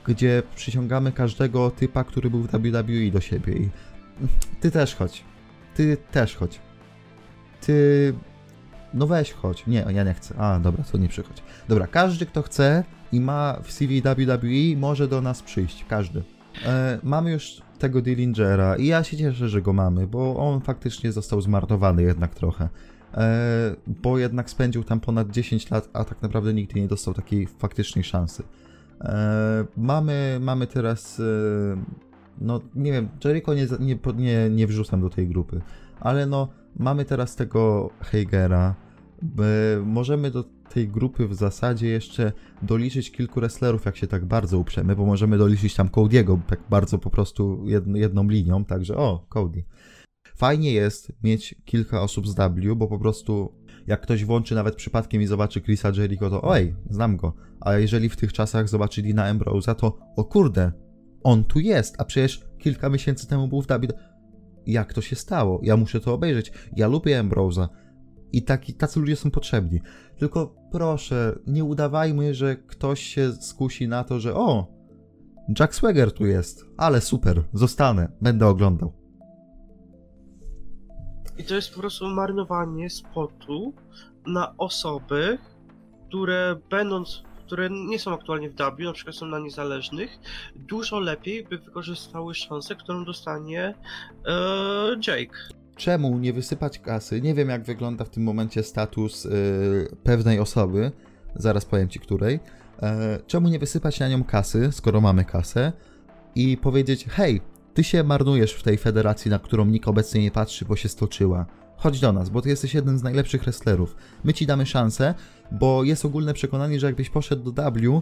gdzie przyciągamy każdego typa, który był w WWE do siebie i ty też chodź. Ty też chodź. Ty... No weź chodź. Nie, ja nie chcę. A, dobra, to nie przychodź. Dobra, każdy, kto chce i ma w CV WWE, może do nas przyjść. Każdy. E, mamy już tego Dillingera i ja się cieszę, że go mamy, bo on faktycznie został zmarnowany jednak trochę. E, bo jednak spędził tam ponad 10 lat, a tak naprawdę nigdy nie dostał takiej faktycznej szansy. E, mamy, mamy teraz, e, no nie wiem, Jericho nie, nie, nie, nie wrzucam do tej grupy, ale no mamy teraz tego Heigera, możemy do tej grupy w zasadzie jeszcze doliczyć kilku wrestlerów, jak się tak bardzo uprzemy, bo możemy doliczyć tam Cody'ego, tak bardzo po prostu jedn, jedną linią, także o, Cody. Fajnie jest mieć kilka osób z W, bo po prostu jak ktoś włączy nawet przypadkiem i zobaczy Chrisa Jericho, to oj, znam go. A jeżeli w tych czasach zobaczy Dina Ambrose'a, to o kurde, on tu jest, a przecież kilka miesięcy temu był w W. Jak to się stało? Ja muszę to obejrzeć. Ja lubię Ambrose'a. I taki, tacy ludzie są potrzebni. Tylko proszę, nie udawajmy, że ktoś się skusi na to, że o, Jack Swagger tu jest, ale super, zostanę, będę oglądał. I to jest po prostu marnowanie spotu na osoby, które będąc, które nie są aktualnie w W, na przykład są na niezależnych, dużo lepiej by wykorzystały szansę, którą dostanie e, Jake. Czemu nie wysypać kasy? Nie wiem, jak wygląda w tym momencie status y, pewnej osoby, zaraz powiem ci której. E, czemu nie wysypać na nią kasy, skoro mamy kasę, i powiedzieć: hej, ty się marnujesz w tej federacji, na którą nikt obecnie nie patrzy, bo się stoczyła. Chodź do nas, bo ty jesteś jednym z najlepszych wrestlerów. My ci damy szansę, bo jest ogólne przekonanie, że jakbyś poszedł do W,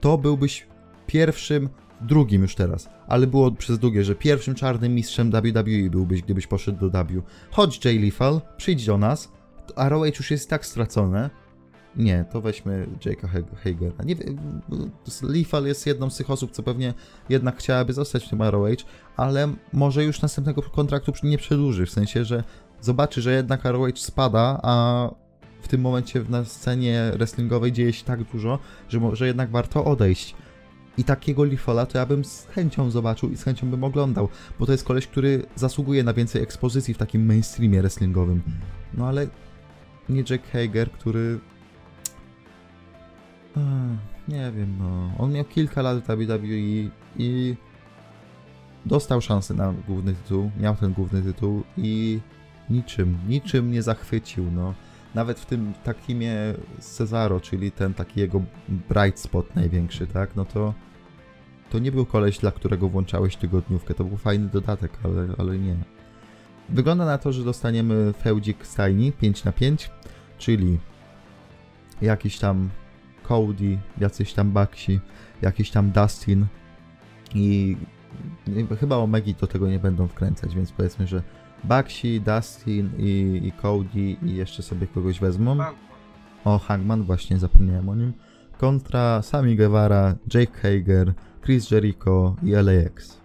to byłbyś pierwszym, drugim już teraz, ale było przez długie, że pierwszym czarnym mistrzem WWE byłbyś, gdybyś poszedł do W. Chodź Jay Lethal, przyjdź do nas, a ROH już jest tak stracone. Nie, to weźmy Jake'a Hagera. Nie wiem, Lethal jest jedną z tych osób, co pewnie jednak chciałaby zostać w tym ROH, ale może już następnego kontraktu nie przedłuży, w sensie, że zobaczy, że jednak ROH spada, a w tym momencie na scenie wrestlingowej dzieje się tak dużo, że może jednak warto odejść. I takiego Lifola to ja bym z chęcią zobaczył i z chęcią bym oglądał, bo to jest koleś, który zasługuje na więcej ekspozycji w takim mainstreamie wrestlingowym. No ale nie Jack Hager, który... Nie wiem, no. On miał kilka lat w WWE i dostał szansę na główny tytuł, miał ten główny tytuł i niczym, niczym nie zachwycił, no. Nawet w tym takimie Cesaro, czyli ten taki jego bright spot największy, tak, no to to nie był koleś, dla którego włączałeś tygodniówkę, to był fajny dodatek, ale, ale nie. Wygląda na to, że dostaniemy feudzik stajni 5 na 5 czyli jakiś tam Cody, jacyś tam Baxi, jakiś tam Dustin i chyba Omegi do tego nie będą wkręcać, więc powiedzmy, że Baxi, Dustin i, i Cody i jeszcze sobie kogoś wezmą. O, Hangman, właśnie zapomniałem o nim. Kontra Sami Guevara, Jake Hager, Chris Jericho i LAX.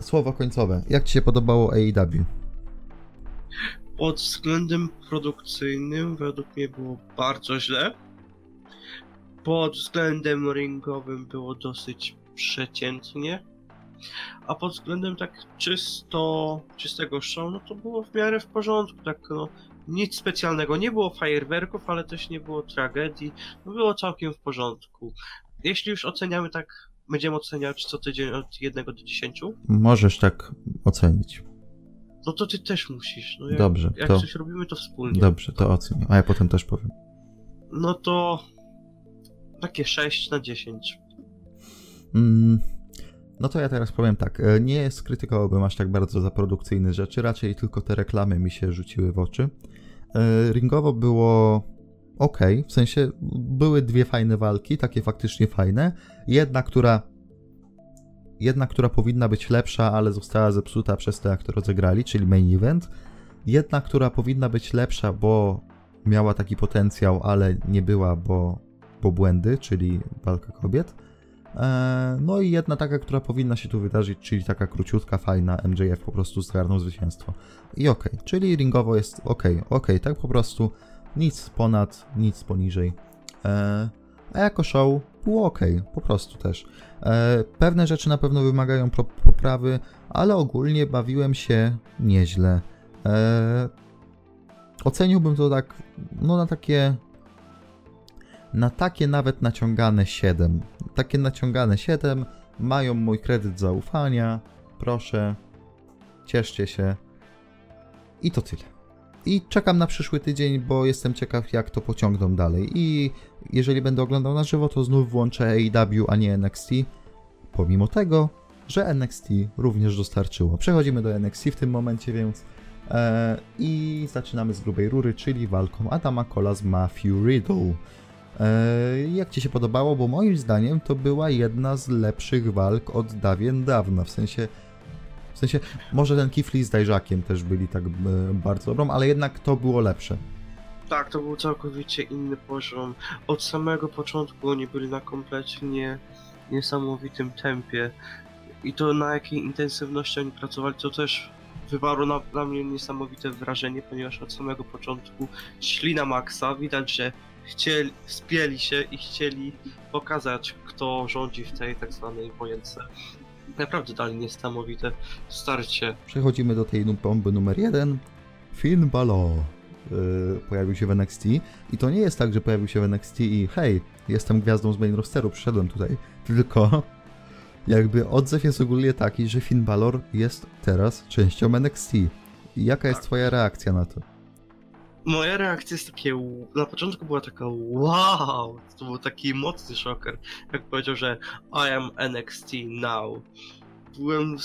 Słowo końcowe. Jak Ci się podobało AEW? Pod względem produkcyjnym według mnie było bardzo źle. Pod względem ringowym było dosyć przeciętnie. a pod względem tak czysto, czystego show, no to było w miarę w porządku, tak no, nic specjalnego, nie było fajerwerków, ale też nie było tragedii, no było całkiem w porządku. Jeśli już oceniamy tak, będziemy oceniać co tydzień od 1 do 10, Możesz tak ocenić. no to ty też musisz, no jak, Dobrze, jak to coś robimy, to wspólnie. dobrze, to ocenię, a ja potem też powiem. No to takie 6 na 10. Mm, no to ja teraz powiem tak. e, Nie skrytykowałbym aż tak bardzo za produkcyjne rzeczy, raczej tylko te reklamy mi się rzuciły w oczy. E, Ringowo było ok, w sensie były dwie fajne walki, takie faktycznie fajne. Jedna, która jedna, która powinna być lepsza, ale została zepsuta przez te, to rozegrali, czyli main event. Jedna, która powinna być lepsza, bo miała taki potencjał, ale nie była, bo, bo błędy, czyli walka kobiet. Eee, No i jedna taka, która powinna się tu wydarzyć, czyli taka króciutka, fajna, MJF po prostu zgarnął zwycięstwo. I okej, czyli ringowo jest okej, okej, tak po prostu, nic ponad, nic poniżej. Eee, A jako show było okej, po prostu też. Eee, Pewne rzeczy na pewno wymagają poprawy, ale ogólnie bawiłem się nieźle. Eee, Oceniłbym to tak, no na takie na takie nawet naciągane 7. Takie naciągane 7 mają mój kredyt zaufania. Proszę, cieszcie się. I to tyle. I czekam na przyszły tydzień, bo jestem ciekaw, jak to pociągną dalej. I jeżeli będę oglądał na żywo, to znów włączę AEW, a nie NXT. Pomimo tego, że NXT również dostarczyło. Przechodzimy do NXT w tym momencie, więc. E, I zaczynamy z grubej rury, czyli walką Adama Cola z Matthew Riddle. E, Jak Ci się podobało? Bo moim zdaniem to była jedna z lepszych walk od dawien dawna. W sensie, w sensie może ten Kifli z Dajrzakiem też byli tak e, bardzo dobrą, ale jednak to było lepsze. Tak, to był całkowicie inny poziom. Od samego początku oni byli na kompletnie niesamowitym tempie. I to na jakiej intensywności oni pracowali, to też wywarło na, na mnie niesamowite wrażenie, ponieważ od samego początku szli na maksa. Widać, że chcieli, spieli się i chcieli pokazać, kto rządzi w tej tak zwanej wojence. Naprawdę dali niesamowite starcie. Przechodzimy do tej bomby numer jeden. Finn Balor e, pojawił się w NXT i to nie jest tak, że pojawił się w NXT i hej, jestem gwiazdą z main rosteru, przyszedłem tutaj. Tylko jakby odzew jest ogólnie taki, że Finn Balor jest teraz częścią NXT. I jaka jest Tak. twoja reakcja na to? Moja reakcja jest takie. Na początku była taka wow! To był taki mocny szoker. Jak powiedział, że I am NXT now. Byłem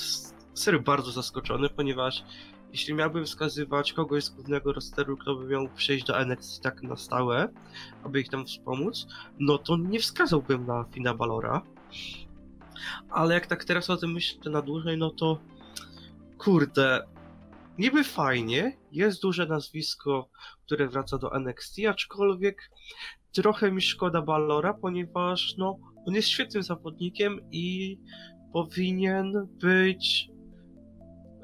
serio bardzo zaskoczony, ponieważ jeśli miałbym wskazywać kogoś z głównego rosteru, kto by miał przejść do NXT tak na stałe, aby ich tam wspomóc, no to nie wskazałbym na Fina Balora. Ale jak tak teraz o tym myślę na dłużej, no to kurde, niby fajnie, jest duże nazwisko, które wraca do NXT, aczkolwiek trochę mi szkoda Ballora, ponieważ no, on jest świetnym zawodnikiem i powinien być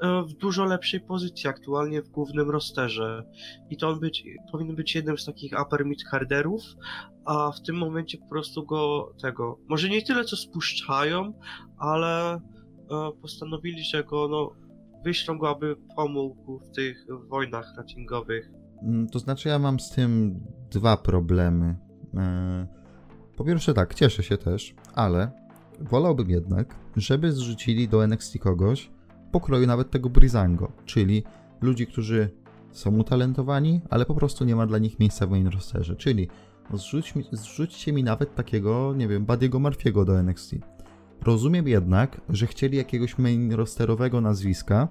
e, w dużo lepszej pozycji aktualnie w głównym rosterze. I to on być, powinien być jednym z takich upper mid carderów, a w tym momencie po prostu go tego, może nie tyle co spuszczają, ale e, postanowili, że go no, wyślą go, aby pomógł w tych wojnach ratingowych. Mm, To znaczy, ja mam z tym dwa problemy. E, Po pierwsze, tak, cieszę się też, ale wolałbym jednak, żeby zrzucili do NXT kogoś pokroju nawet tego Brizango, czyli ludzi, którzy są utalentowani, ale po prostu nie ma dla nich miejsca w main rosterze. Czyli zrzuć mi, zrzućcie mi nawet takiego, nie wiem, Badiego Marfiego do NXT. Rozumiem jednak, że chcieli jakiegoś main rosterowego nazwiska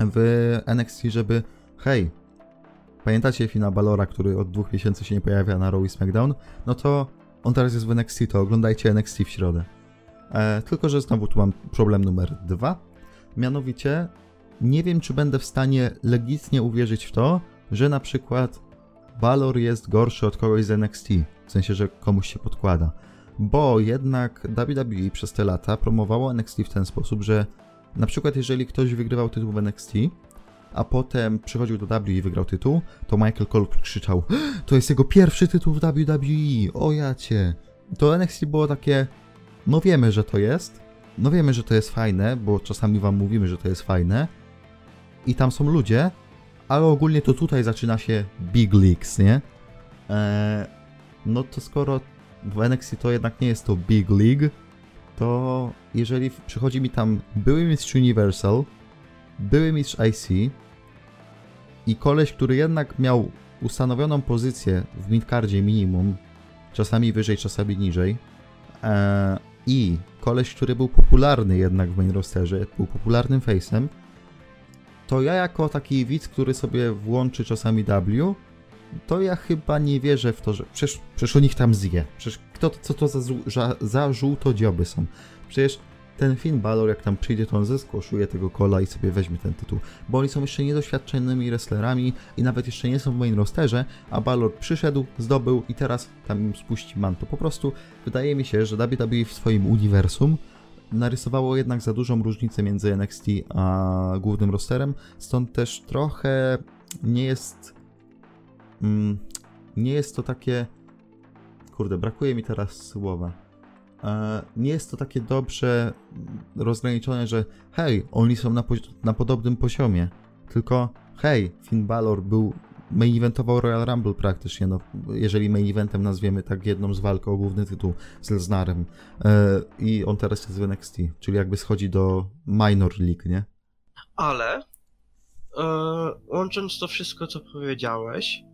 w NXT, żeby hej, Pamiętacie Fina Balora, który od dwóch miesięcy się nie pojawia na Raw i SmackDown? No to on teraz jest w NXT, to oglądajcie NXT w środę. E, tylko, że znowu tu mam problem numer dwa. Mianowicie, nie wiem, czy będę w stanie legitnie uwierzyć w to, że na przykład Balor jest gorszy od kogoś z NXT. W sensie, że komuś się podkłada. Bo jednak WWE przez te lata promowało NXT w ten sposób, że na przykład jeżeli ktoś wygrywał tytuł w NXT, a potem przychodził do W i wygrał tytuł, to Michael Cole krzyczał to jest jego pierwszy tytuł w WWE, o ja cię. To NXT było takie, no wiemy, że to jest, no wiemy, że to jest fajne, bo czasami wam mówimy, że to jest fajne i tam są ludzie, ale ogólnie to tutaj zaczyna się Big Leagues, nie? Eee, no to skoro w NXT to jednak nie jest to Big League, to jeżeli przychodzi mi tam były mistrz Universal, były mistrz IC i koleś, który jednak miał ustanowioną pozycję w midcardzie minimum, czasami wyżej, czasami niżej, eee, i koleś, który był popularny jednak w main rosterze, był popularnym face'em, to ja jako taki widz, który sobie włączy czasami W, to ja chyba nie wierzę w to, że przecież, przecież o nich tam zje. Przecież kto, co to za, za, za żółto dzioby są. Przecież ten Finn Balor, jak tam przyjdzie, to on zeskoszuje tego kola i sobie weźmie ten tytuł. Bo oni są jeszcze niedoświadczonymi wrestlerami i nawet jeszcze nie są w main rosterze, a Balor przyszedł, zdobył i teraz tam im spuści manto. Po prostu wydaje mi się, że WWE w swoim uniwersum narysowało jednak za dużą różnicę między NXT a głównym rosterem, stąd też trochę nie jest. Mm, nie jest to takie. Kurde, brakuje mi teraz słowa. E, nie jest to takie dobrze rozgraniczone, że hej, oni są na, na podobnym poziomie. Tylko hej, Finn Balor był main eventował Royal Rumble praktycznie, no, jeżeli main eventem nazwiemy tak jedną z walk o główny tytuł z Lesnarem. E, I on teraz jest w NXT, czyli jakby schodzi do minor league, nie? Ale e, łącząc to wszystko, co powiedziałeś,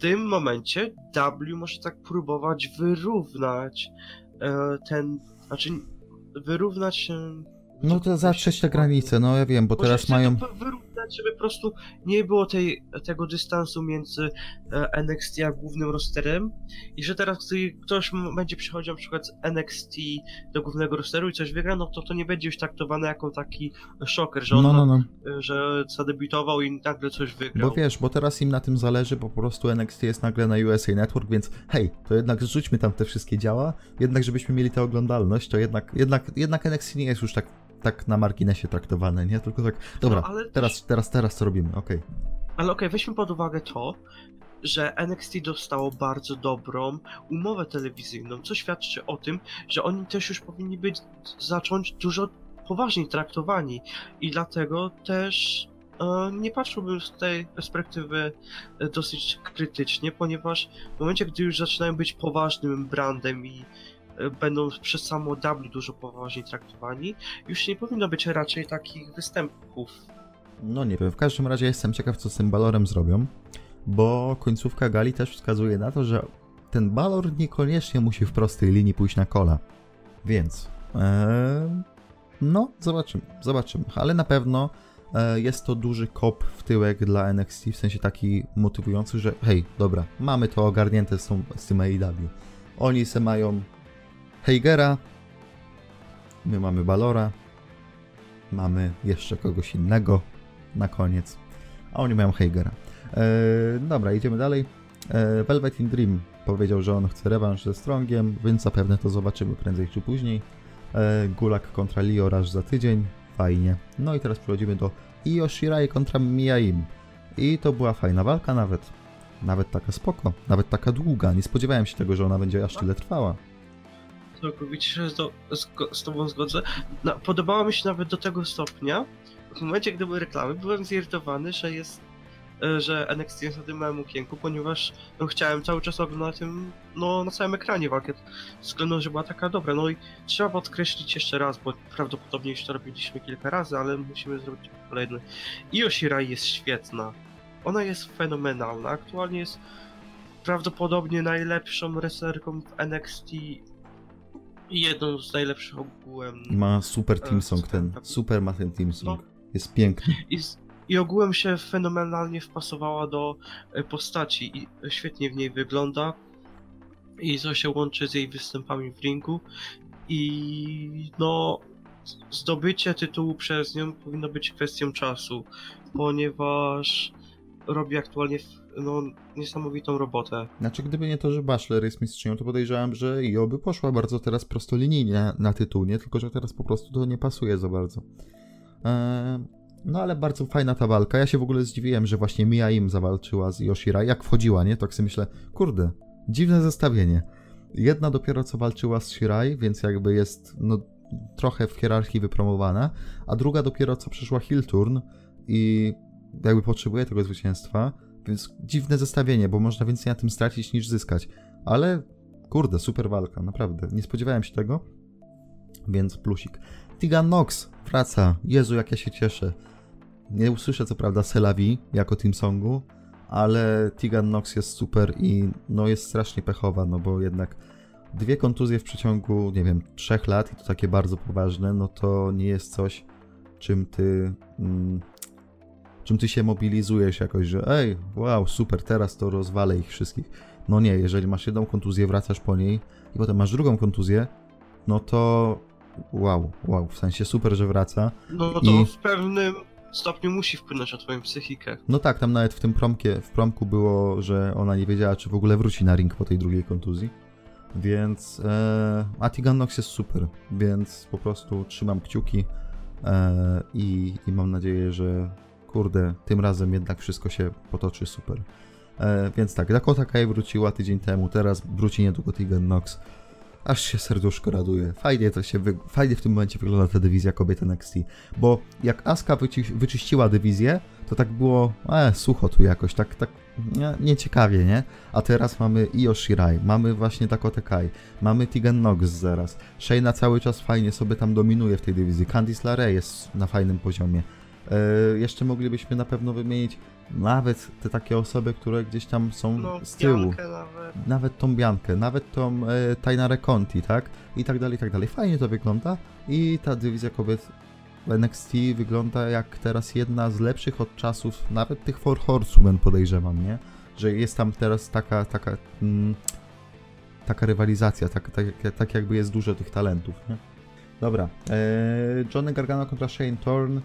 tym momencie W może tak próbować wyrównać e, ten, znaczy wyrównać no to zatrzeć te granice, no ja wiem, bo teraz mają... wyrównać, żeby po prostu nie było tej, tego dystansu między e, NXT a głównym rosterem i że teraz, gdy ktoś będzie przychodził na przykład z NXT do głównego rosteru i coś wygra, no to to nie będzie już traktowane jako taki szoker, że on no, no, no. Że zadebiutował i nagle coś wygrał. Bo wiesz, bo teraz im na tym zależy, bo po prostu NXT jest nagle na USA Network, więc hej, to jednak zrzućmy tam te wszystkie działa, jednak żebyśmy mieli tę oglądalność, to jednak, jednak, jednak NXT nie jest już tak tak na marginesie traktowane, nie? Tylko tak, dobra, no, teraz, też... teraz, teraz co robimy, okej. Okay. Ale okej, okay, weźmy pod uwagę to, że NXT dostało bardzo dobrą umowę telewizyjną, co świadczy o tym, że oni też już powinni być, zacząć dużo poważniej traktowani i dlatego też e, nie patrzyłbym z tej perspektywy e, dosyć krytycznie, ponieważ w momencie, gdy już zaczynają być poważnym brandem i będą przez samo W dużo poważniej traktowani, już nie powinno być raczej takich występów. No nie wiem, w każdym razie jestem ciekaw, co z tym Balorem zrobią, bo końcówka gali też wskazuje na to, że ten Balor niekoniecznie musi w prostej linii pójść na kola. Więc, ee, no, zobaczymy, zobaczymy, ale na pewno e, jest to duży kop w tyłek dla NXT, w sensie taki motywujący, że hej, dobra, mamy to ogarnięte z, tą, z tym AEW. Oni se mają Heigera, my mamy Balora, mamy jeszcze kogoś innego na koniec, a oni mają Heigera. E, dobra, idziemy dalej. E, Velvet in Dream powiedział, że on chce rewanż ze Strongiem, więc zapewne to zobaczymy prędzej czy później. E, Gulak kontra Rush za tydzień, fajnie. No i teraz przechodzimy do Io Shirai kontra Miaim. I to była fajna walka nawet. Nawet taka spoko, nawet taka długa. Nie spodziewałem się tego, że ona będzie aż tyle trwała całkowicie się z, z, tobą zgodzę. No, podobało mi się nawet do tego stopnia, w momencie, gdy były reklamy, byłem zirytowany, że jest e, że NXT jest na tym małym okienku, ponieważ no, chciałem cały czas oglądać tym, no, na całym ekranie walkę, względu, że była taka dobra. No i trzeba podkreślić jeszcze raz, bo prawdopodobnie już to robiliśmy kilka razy, ale musimy zrobić kolejny. Io Shirai jest świetna. Ona jest fenomenalna. Aktualnie jest prawdopodobnie najlepszą wrestlerką w NXT i jedną z najlepszych ogółem. Ma super e, team song ten, super ma ten team song. No. Jest piękny. I, I ogółem się fenomenalnie wpasowała do e, postaci i świetnie w niej wygląda. I co się łączy z jej występami w ringu. I no, zdobycie tytułu przez nią powinno być kwestią czasu, ponieważ robi aktualnie no, niesamowitą robotę. Znaczy, gdyby nie to, że Bachelor jest mistrzynią, to podejrzewam, że i oby poszła bardzo teraz prostolinijnie na tytuł, nie? Tylko, że teraz po prostu to nie pasuje za bardzo. Eee, no ale bardzo fajna ta walka. Ja się w ogóle zdziwiłem, że właśnie Mia im zawalczyła z Yoshira. Jak wchodziła, nie? Tak sobie myślę, kurde, dziwne zestawienie. Jedna dopiero co walczyła z Shirai, więc jakby jest, no trochę w hierarchii wypromowana, a druga dopiero co przyszła heel turn i jakby potrzebuje tego zwycięstwa, więc dziwne zestawienie, bo można więcej na tym stracić niż zyskać. Ale kurde, super walka, naprawdę. Nie spodziewałem się tego, więc plusik. Tigan Nox wraca. Jezu, jak ja się cieszę. Nie usłyszę co prawda Selavi jako Team Songu, ale Tigan Nox jest super i no jest strasznie pechowa, no bo jednak dwie kontuzje w przeciągu, nie wiem, trzech lat i to takie bardzo poważne, no to nie jest coś, czym ty mm, czym ty się mobilizujesz jakoś, że ej, wow, super, teraz to rozwalę ich wszystkich. No nie, jeżeli masz jedną kontuzję, wracasz po niej i potem masz drugą kontuzję, no to wow, wow, w sensie super, że wraca. No to I- w pewnym stopniu musi wpłynąć na twoją psychikę. No tak, tam nawet w tym promkie, w promku było, że ona nie wiedziała, czy w ogóle wróci na ring po tej drugiej kontuzji. Więc e, a Tegan Nox jest super, więc po prostu trzymam kciuki e, i, i mam nadzieję, że kurde, tym razem jednak wszystko się potoczy super. E, więc tak, Dakota Kai wróciła tydzień temu, teraz wróci niedługo Tegan Nox. Aż się serduszko raduje. Fajnie to się, wy... fajnie w tym momencie wygląda ta dywizja kobiet NXT. Bo jak Asuka wyci... wyczyściła dywizję, to tak było, e, sucho tu jakoś, tak, tak nie, nieciekawie, nie? A teraz mamy Io Shirai, mamy właśnie Dakota Kai, mamy Tegan Nox zaraz. Shayna cały czas fajnie sobie tam dominuje w tej dywizji. Candice LeRae jest na fajnym poziomie. E, jeszcze moglibyśmy na pewno wymienić nawet te takie osoby, które gdzieś tam są No, z tyłu nawet. nawet tą Biankę, nawet tą e, Tainarę Conti, tak? I tak dalej, i tak dalej. Fajnie to wygląda i ta dywizja kobiet w NXT wygląda jak teraz jedna z lepszych od czasów nawet tych Four Horsemen podejrzewam, nie? Że jest tam teraz taka, taka, mm, taka rywalizacja, tak, tak, tak jakby jest dużo tych talentów, nie? Dobra, e, Johnny Gargano kontra Shane Thorne.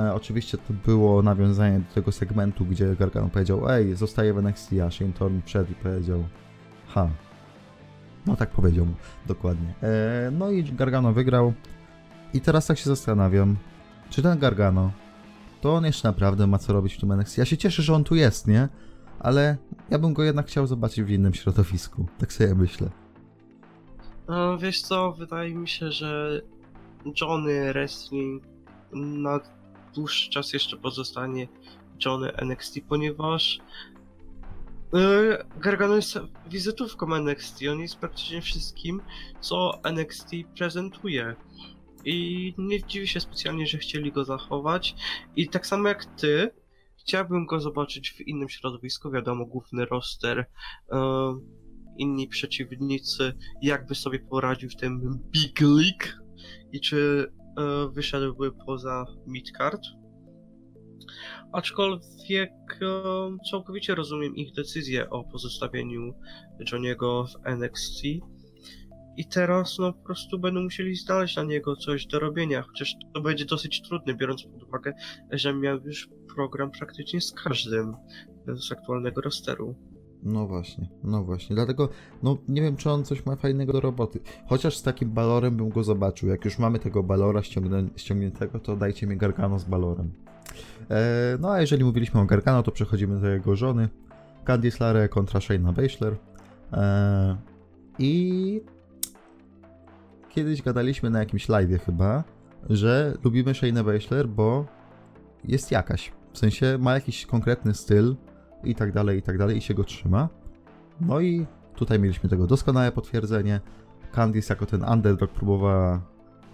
E, oczywiście to było nawiązanie do tego segmentu, gdzie Gargano powiedział, ej, zostaję w NXT, a Shane Thorne wszedł i powiedział, ha. No tak powiedział mu, dokładnie. E, no i Gargano wygrał. I teraz tak się zastanawiam, czy ten Gargano, to on jeszcze naprawdę ma co robić w tym NXT. Ja się cieszę, że on tu jest, nie? Ale ja bym go jednak chciał zobaczyć w innym środowisku. Tak sobie myślę. No, wiesz co, wydaje mi się, że Johnny Wrestling na dłuższy czas jeszcze pozostanie Johnny NXT, ponieważ yy, Gargano jest wizytówką NXT, on jest praktycznie wszystkim, co NXT prezentuje. I nie dziwi się specjalnie, że chcieli go zachować. I tak samo jak ty, chciałbym go zobaczyć w innym środowisku, wiadomo, główny roster, yy, inni przeciwnicy, jakby sobie poradził w tym Big League i czy e, wyszedłby poza midcard. Aczkolwiek e, całkowicie rozumiem ich decyzję o pozostawieniu Johniego w NXT. I teraz no po prostu będą musieli znaleźć na niego coś do robienia, chociaż to będzie dosyć trudne, biorąc pod uwagę, że miał już program praktycznie z każdym z aktualnego rosteru. No właśnie, no właśnie. Dlatego, no nie wiem, czy on coś ma fajnego do roboty. Chociaż z takim balorem bym go zobaczył. Jak już mamy tego balora ściągnę, ściągniętego, to dajcie mi Gargano z balorem. E, no a jeżeli mówiliśmy o Gargano, to przechodzimy do jego żony. Candice LeRae kontra Shayna Baszler. E, I kiedyś gadaliśmy na jakimś live chyba, że lubimy Shayna Baszler, bo jest jakaś. W sensie ma jakiś konkretny styl, i tak dalej, i tak dalej, i się go trzyma. No i tutaj mieliśmy tego doskonałe potwierdzenie. Candice jako ten underdog próbowała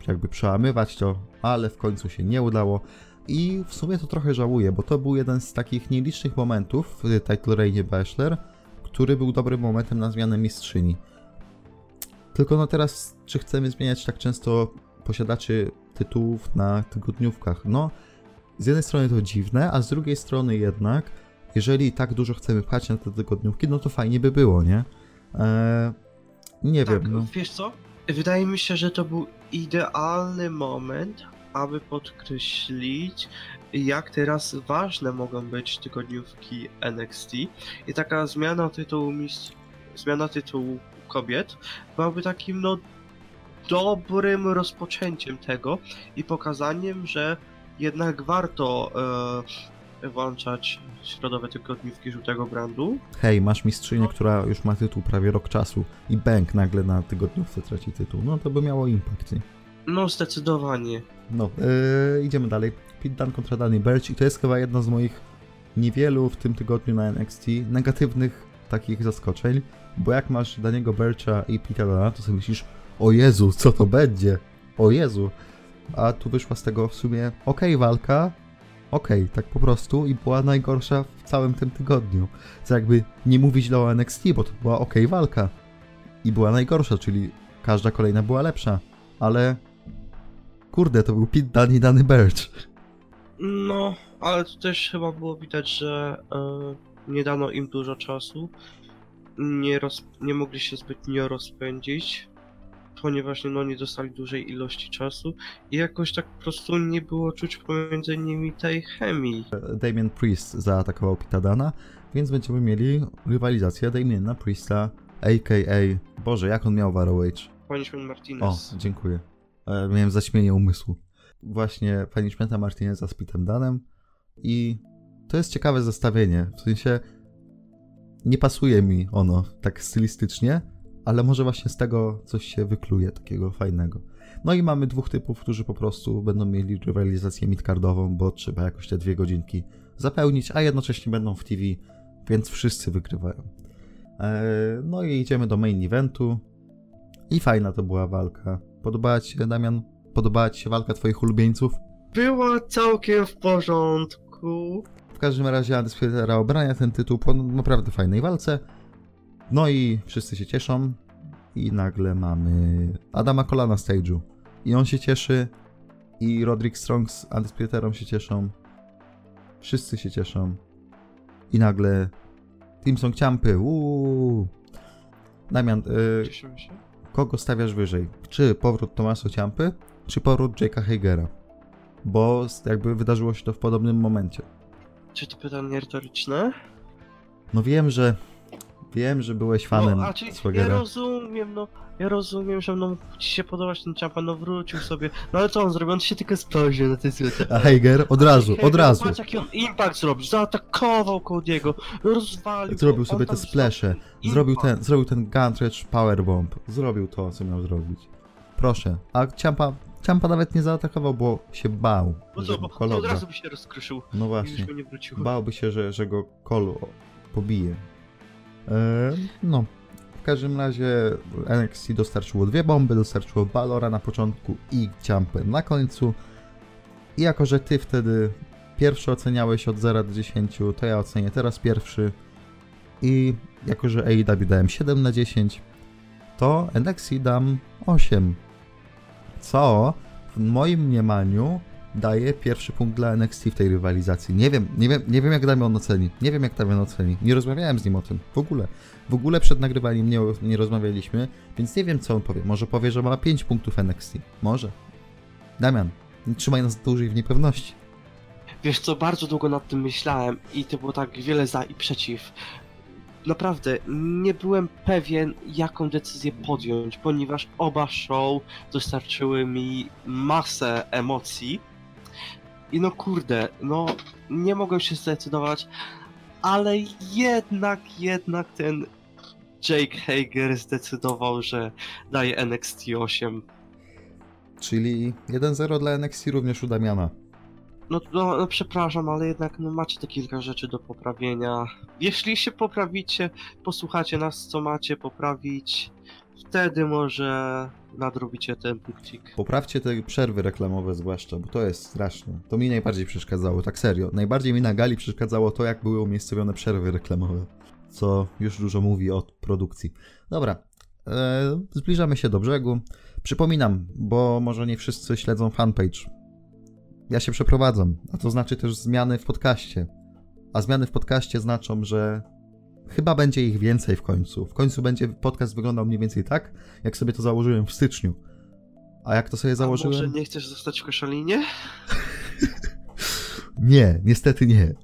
jakby przełamywać to, ale w końcu się nie udało. I w sumie to trochę żałuję, bo to był jeden z takich nielicznych momentów w title reinie Bachelor, który był dobrym momentem na zmianę mistrzyni. Tylko no teraz, czy chcemy zmieniać tak często posiadaczy tytułów na tygodniówkach? No, z jednej strony to dziwne, a z drugiej strony jednak jeżeli tak dużo chcemy pchać na te tygodniówki, no to fajnie by było, nie? Eee, nie Tak, wiem, no. wiesz co? Wydaje mi się, że to był idealny moment, aby podkreślić, jak teraz ważne mogą być tygodniówki NXT i taka zmiana tytułu mistrz... zmiana tytułu kobiet byłaby takim no dobrym rozpoczęciem tego i pokazaniem, że jednak warto e, włączać środowe tygodniówki żółtego brandu. Hej, masz mistrzynię, która już ma tytuł prawie rok czasu i Bank nagle na tygodniówce traci tytuł, no to by miało impact, nie? No, zdecydowanie. No, yy, idziemy dalej. Pete Dunne kontra Danny Burch i to jest chyba jedno z moich niewielu w tym tygodniu na NXT negatywnych takich zaskoczeń, bo jak masz Daniego Burcha i Pete'a Dunne'a, to sobie myślisz, o Jezu, co to będzie? O Jezu. A tu wyszła z tego w sumie okej walka, okej, tak po prostu i była najgorsza w całym tym tygodniu. Co jakby nie mówić źle o NXT, bo to była okej walka i była najgorsza, czyli każda kolejna była lepsza, ale kurde, to był Pete Dunne i Danny Burch. No, ale tu też chyba było widać, że e, nie dano im dużo czasu. Nie, roz, nie mogli się zbytnio rozpędzić, ponieważ no, nie dostali dużej ilości czasu i jakoś tak po prostu nie było czuć pomiędzy nimi tej chemii. Damien Priest zaatakował Pita Dana, więc będziemy mieli rywalizację Damiena Priesta, a.k.a. Boże, jak on miał w ROH? Punishment O, Martinez. dziękuję. E, miałem zaćmienie umysłu. Właśnie Punishmenta Martineza z Pitem Danem i to jest ciekawe zestawienie, w sensie nie pasuje mi ono tak stylistycznie, ale może właśnie z tego coś się wykluje takiego fajnego. No i mamy dwóch typów, którzy po prostu będą mieli rywalizację midcardową, bo trzeba jakoś te dwie godzinki zapełnić, a jednocześnie będą w TV, więc wszyscy wygrywają. Eee, no i idziemy do main eventu. I fajna to była walka. Podobała ci się, Damian? Podobała ci się walka twoich ulubieńców? Była całkiem w porządku. W każdym razie Undisputed obrania ten tytuł po naprawdę fajnej walce. No i wszyscy się cieszą. I nagle mamy Adama Cola na stage'u. I on się cieszy. I Roderick Strong z Undisputed się cieszą. Wszyscy się cieszą. I nagle Team Song Ciampy. Uuu. Damian, y, kogo stawiasz wyżej? Czy powrót Tomaso Ciampy, czy powrót Jake'a Hagera? Bo jakby wydarzyło się to w podobnym momencie. Czy to pytanie retoryczne? No wiem, że wiem, że byłeś fanem no, a czy, ja Swagera. rozumiem, no, ja rozumiem, że no, ci się podobać ten Ciampa, no wrócił sobie, no ale co on zrobił? On się tylko spojrzał na tej sytuacji. A Hager od razu, od razu. Patrz jaki on impact zrobił, zaatakował Cody'ego, rozwalił Zrobił go, sobie te splesze, zrobił impact. ten, zrobił ten Guntrich Powerbomb. Zrobił to, co miał zrobić. Proszę. A Ciampa, Ciampa nawet nie zaatakował, bo się bał, No że co, bo od razu by się rozkruszył No właśnie. Bałby się, że, że go Kolu pobije. Eee, no. W każdym razie NXT dostarczyło dwie bomby, dostarczyło Balora na początku i Ciampę na końcu. I jako, że ty wtedy pierwszy oceniałeś od 0 do 10, to ja ocenię teraz pierwszy. I jako, że AEW dałem 7 na 10, to NXT dam 8. Co w moim mniemaniu daje pierwszy punkt dla NXT w tej rywalizacji. Nie wiem, nie wiem, nie wiem jak Damian oceni. Nie wiem jak Damian oceni. Nie rozmawiałem z nim o tym. W ogóle. W ogóle przed nagrywaniem nie, nie rozmawialiśmy, więc nie wiem co on powie. Może powie, że ma 5 punktów NXT. Może. Damian, nie trzymaj nas dłużej w niepewności. Wiesz co, bardzo długo nad tym myślałem i to było tak wiele za i przeciw. Naprawdę, nie byłem pewien, jaką decyzję podjąć, ponieważ oba show dostarczyły mi masę emocji. I no kurde, no nie mogłem się zdecydować, ale jednak, jednak ten Jake Hager zdecydował, że daje NXT 8. Czyli 1-0 dla NXT również u Damiana. No, no, no przepraszam, ale jednak no, macie te kilka rzeczy do poprawienia. Jeśli się poprawicie, posłuchacie nas, co macie poprawić, wtedy może nadrobicie ten punkcik. Poprawcie te przerwy reklamowe zwłaszcza, bo to jest straszne. To mi najbardziej przeszkadzało, tak serio. Najbardziej mi na gali przeszkadzało to, jak były umiejscowione przerwy reklamowe. Co już dużo mówi o produkcji. Dobra, e, zbliżamy się do brzegu. Przypominam, bo może nie wszyscy śledzą fanpage. Ja się przeprowadzam, a to znaczy też zmiany w podcaście. A zmiany w podcaście znaczą, że chyba będzie ich więcej w końcu. W końcu będzie podcast wyglądał mniej więcej tak, jak sobie to założyłem w styczniu. A jak to sobie A założyłem? może nie chcesz zostać w koszalinie? Nie, niestety nie.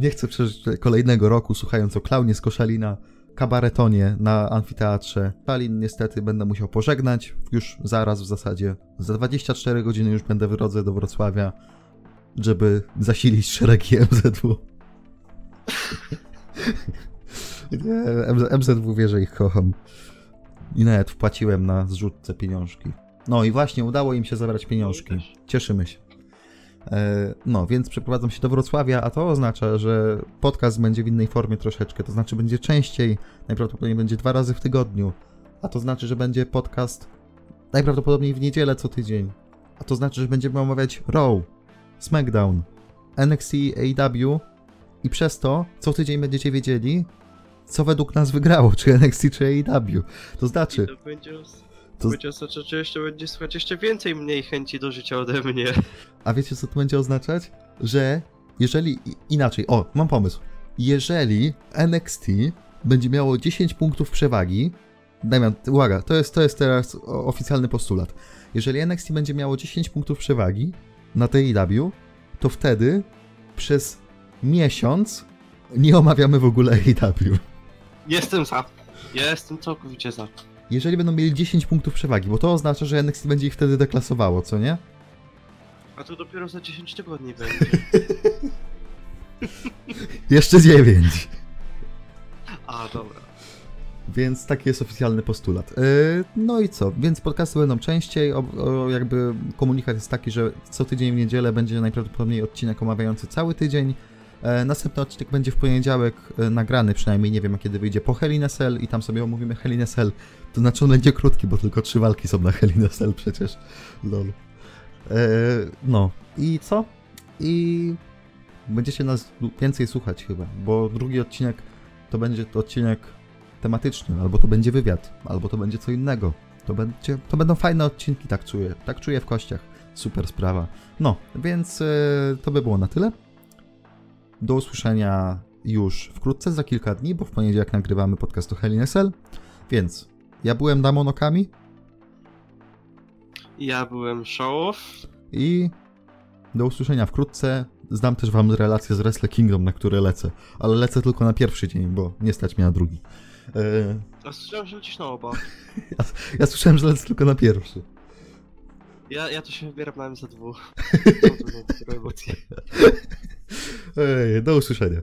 Nie chcę przeżyć kolejnego roku słuchając o klaunie z Koszalina, kabaretonie na amfiteatrze. Szalin niestety będę musiał pożegnać, już zaraz w zasadzie. Za 24 godziny już będę w drodze do Wrocławia, żeby zasilić szeregi MZW. nie, MZ- MZW wie, że ich kocham. I nawet wpłaciłem na zrzutce pieniążki. No i właśnie, udało im się zabrać pieniążki. Cieszymy się. E, No, więc przeprowadzą się do Wrocławia, a to oznacza, że podcast będzie w innej formie troszeczkę. To znaczy, będzie częściej, najprawdopodobniej będzie dwa razy w tygodniu. A to znaczy, że będzie podcast najprawdopodobniej w niedzielę co tydzień. A to znaczy, że będziemy omawiać Raw, SmackDown, NXT, AEW i przez to co tydzień będziecie wiedzieli, co według nas wygrało, czy NXT, czy AEW. To znaczy, I to będzie, To- będzie oznaczać, że jeszcze będzie słuchać jeszcze więcej mniej chęci do życia ode mnie. A wiecie, co to będzie oznaczać? Że jeżeli. Inaczej, o, mam pomysł. Jeżeli NXT będzie miało 10 punktów przewagi. Damian, uwaga, to jest, to jest teraz oficjalny postulat. Jeżeli NXT będzie miało 10 punktów przewagi na AEW, to wtedy przez miesiąc nie omawiamy w ogóle AEW. Jestem za. Jestem całkowicie za. Jeżeli będą mieli 10 punktów przewagi, bo to oznacza, że NXT będzie ich wtedy deklasowało, co nie? A to dopiero za 10 tygodni będzie. Jeszcze 9. A, dobra. Więc taki jest oficjalny postulat. Yy, No i co? Więc podcasty będą częściej. O, o, jakby komunikat jest taki, że co tydzień w niedzielę będzie najprawdopodobniej odcinek omawiający cały tydzień. E, Następny odcinek będzie w poniedziałek e, nagrany, przynajmniej nie wiem kiedy wyjdzie po Hell in i tam sobie omówimy Hell in. To znaczy on będzie krótki, bo tylko trzy walki są na Hell in a Cell przecież. Lol. E, No i co? I będziecie nas więcej słuchać chyba, bo drugi odcinek to będzie to odcinek tematyczny, albo to będzie wywiad, albo to będzie co innego. To, będzie, to będą fajne odcinki, tak czuję. Tak czuję w kościach. Super sprawa. No, więc e, to by było na tyle. Do usłyszenia już wkrótce, za kilka dni, bo w poniedziałek nagrywamy podcast o Hell in Cell. Więc ja byłem Damonokami Ja byłem show i do usłyszenia wkrótce. Zdam też wam relację z Wrestle Kingdom, na które lecę, ale lecę tylko na pierwszy dzień, bo nie stać mnie na drugi. E, A słyszałem, że lecisz na oba. ja słyszałem, że lecę tylko na pierwszy. Ja, ja to się wybieram na MZ2. Mam tu zero emocji. Ej, do usłyszenia.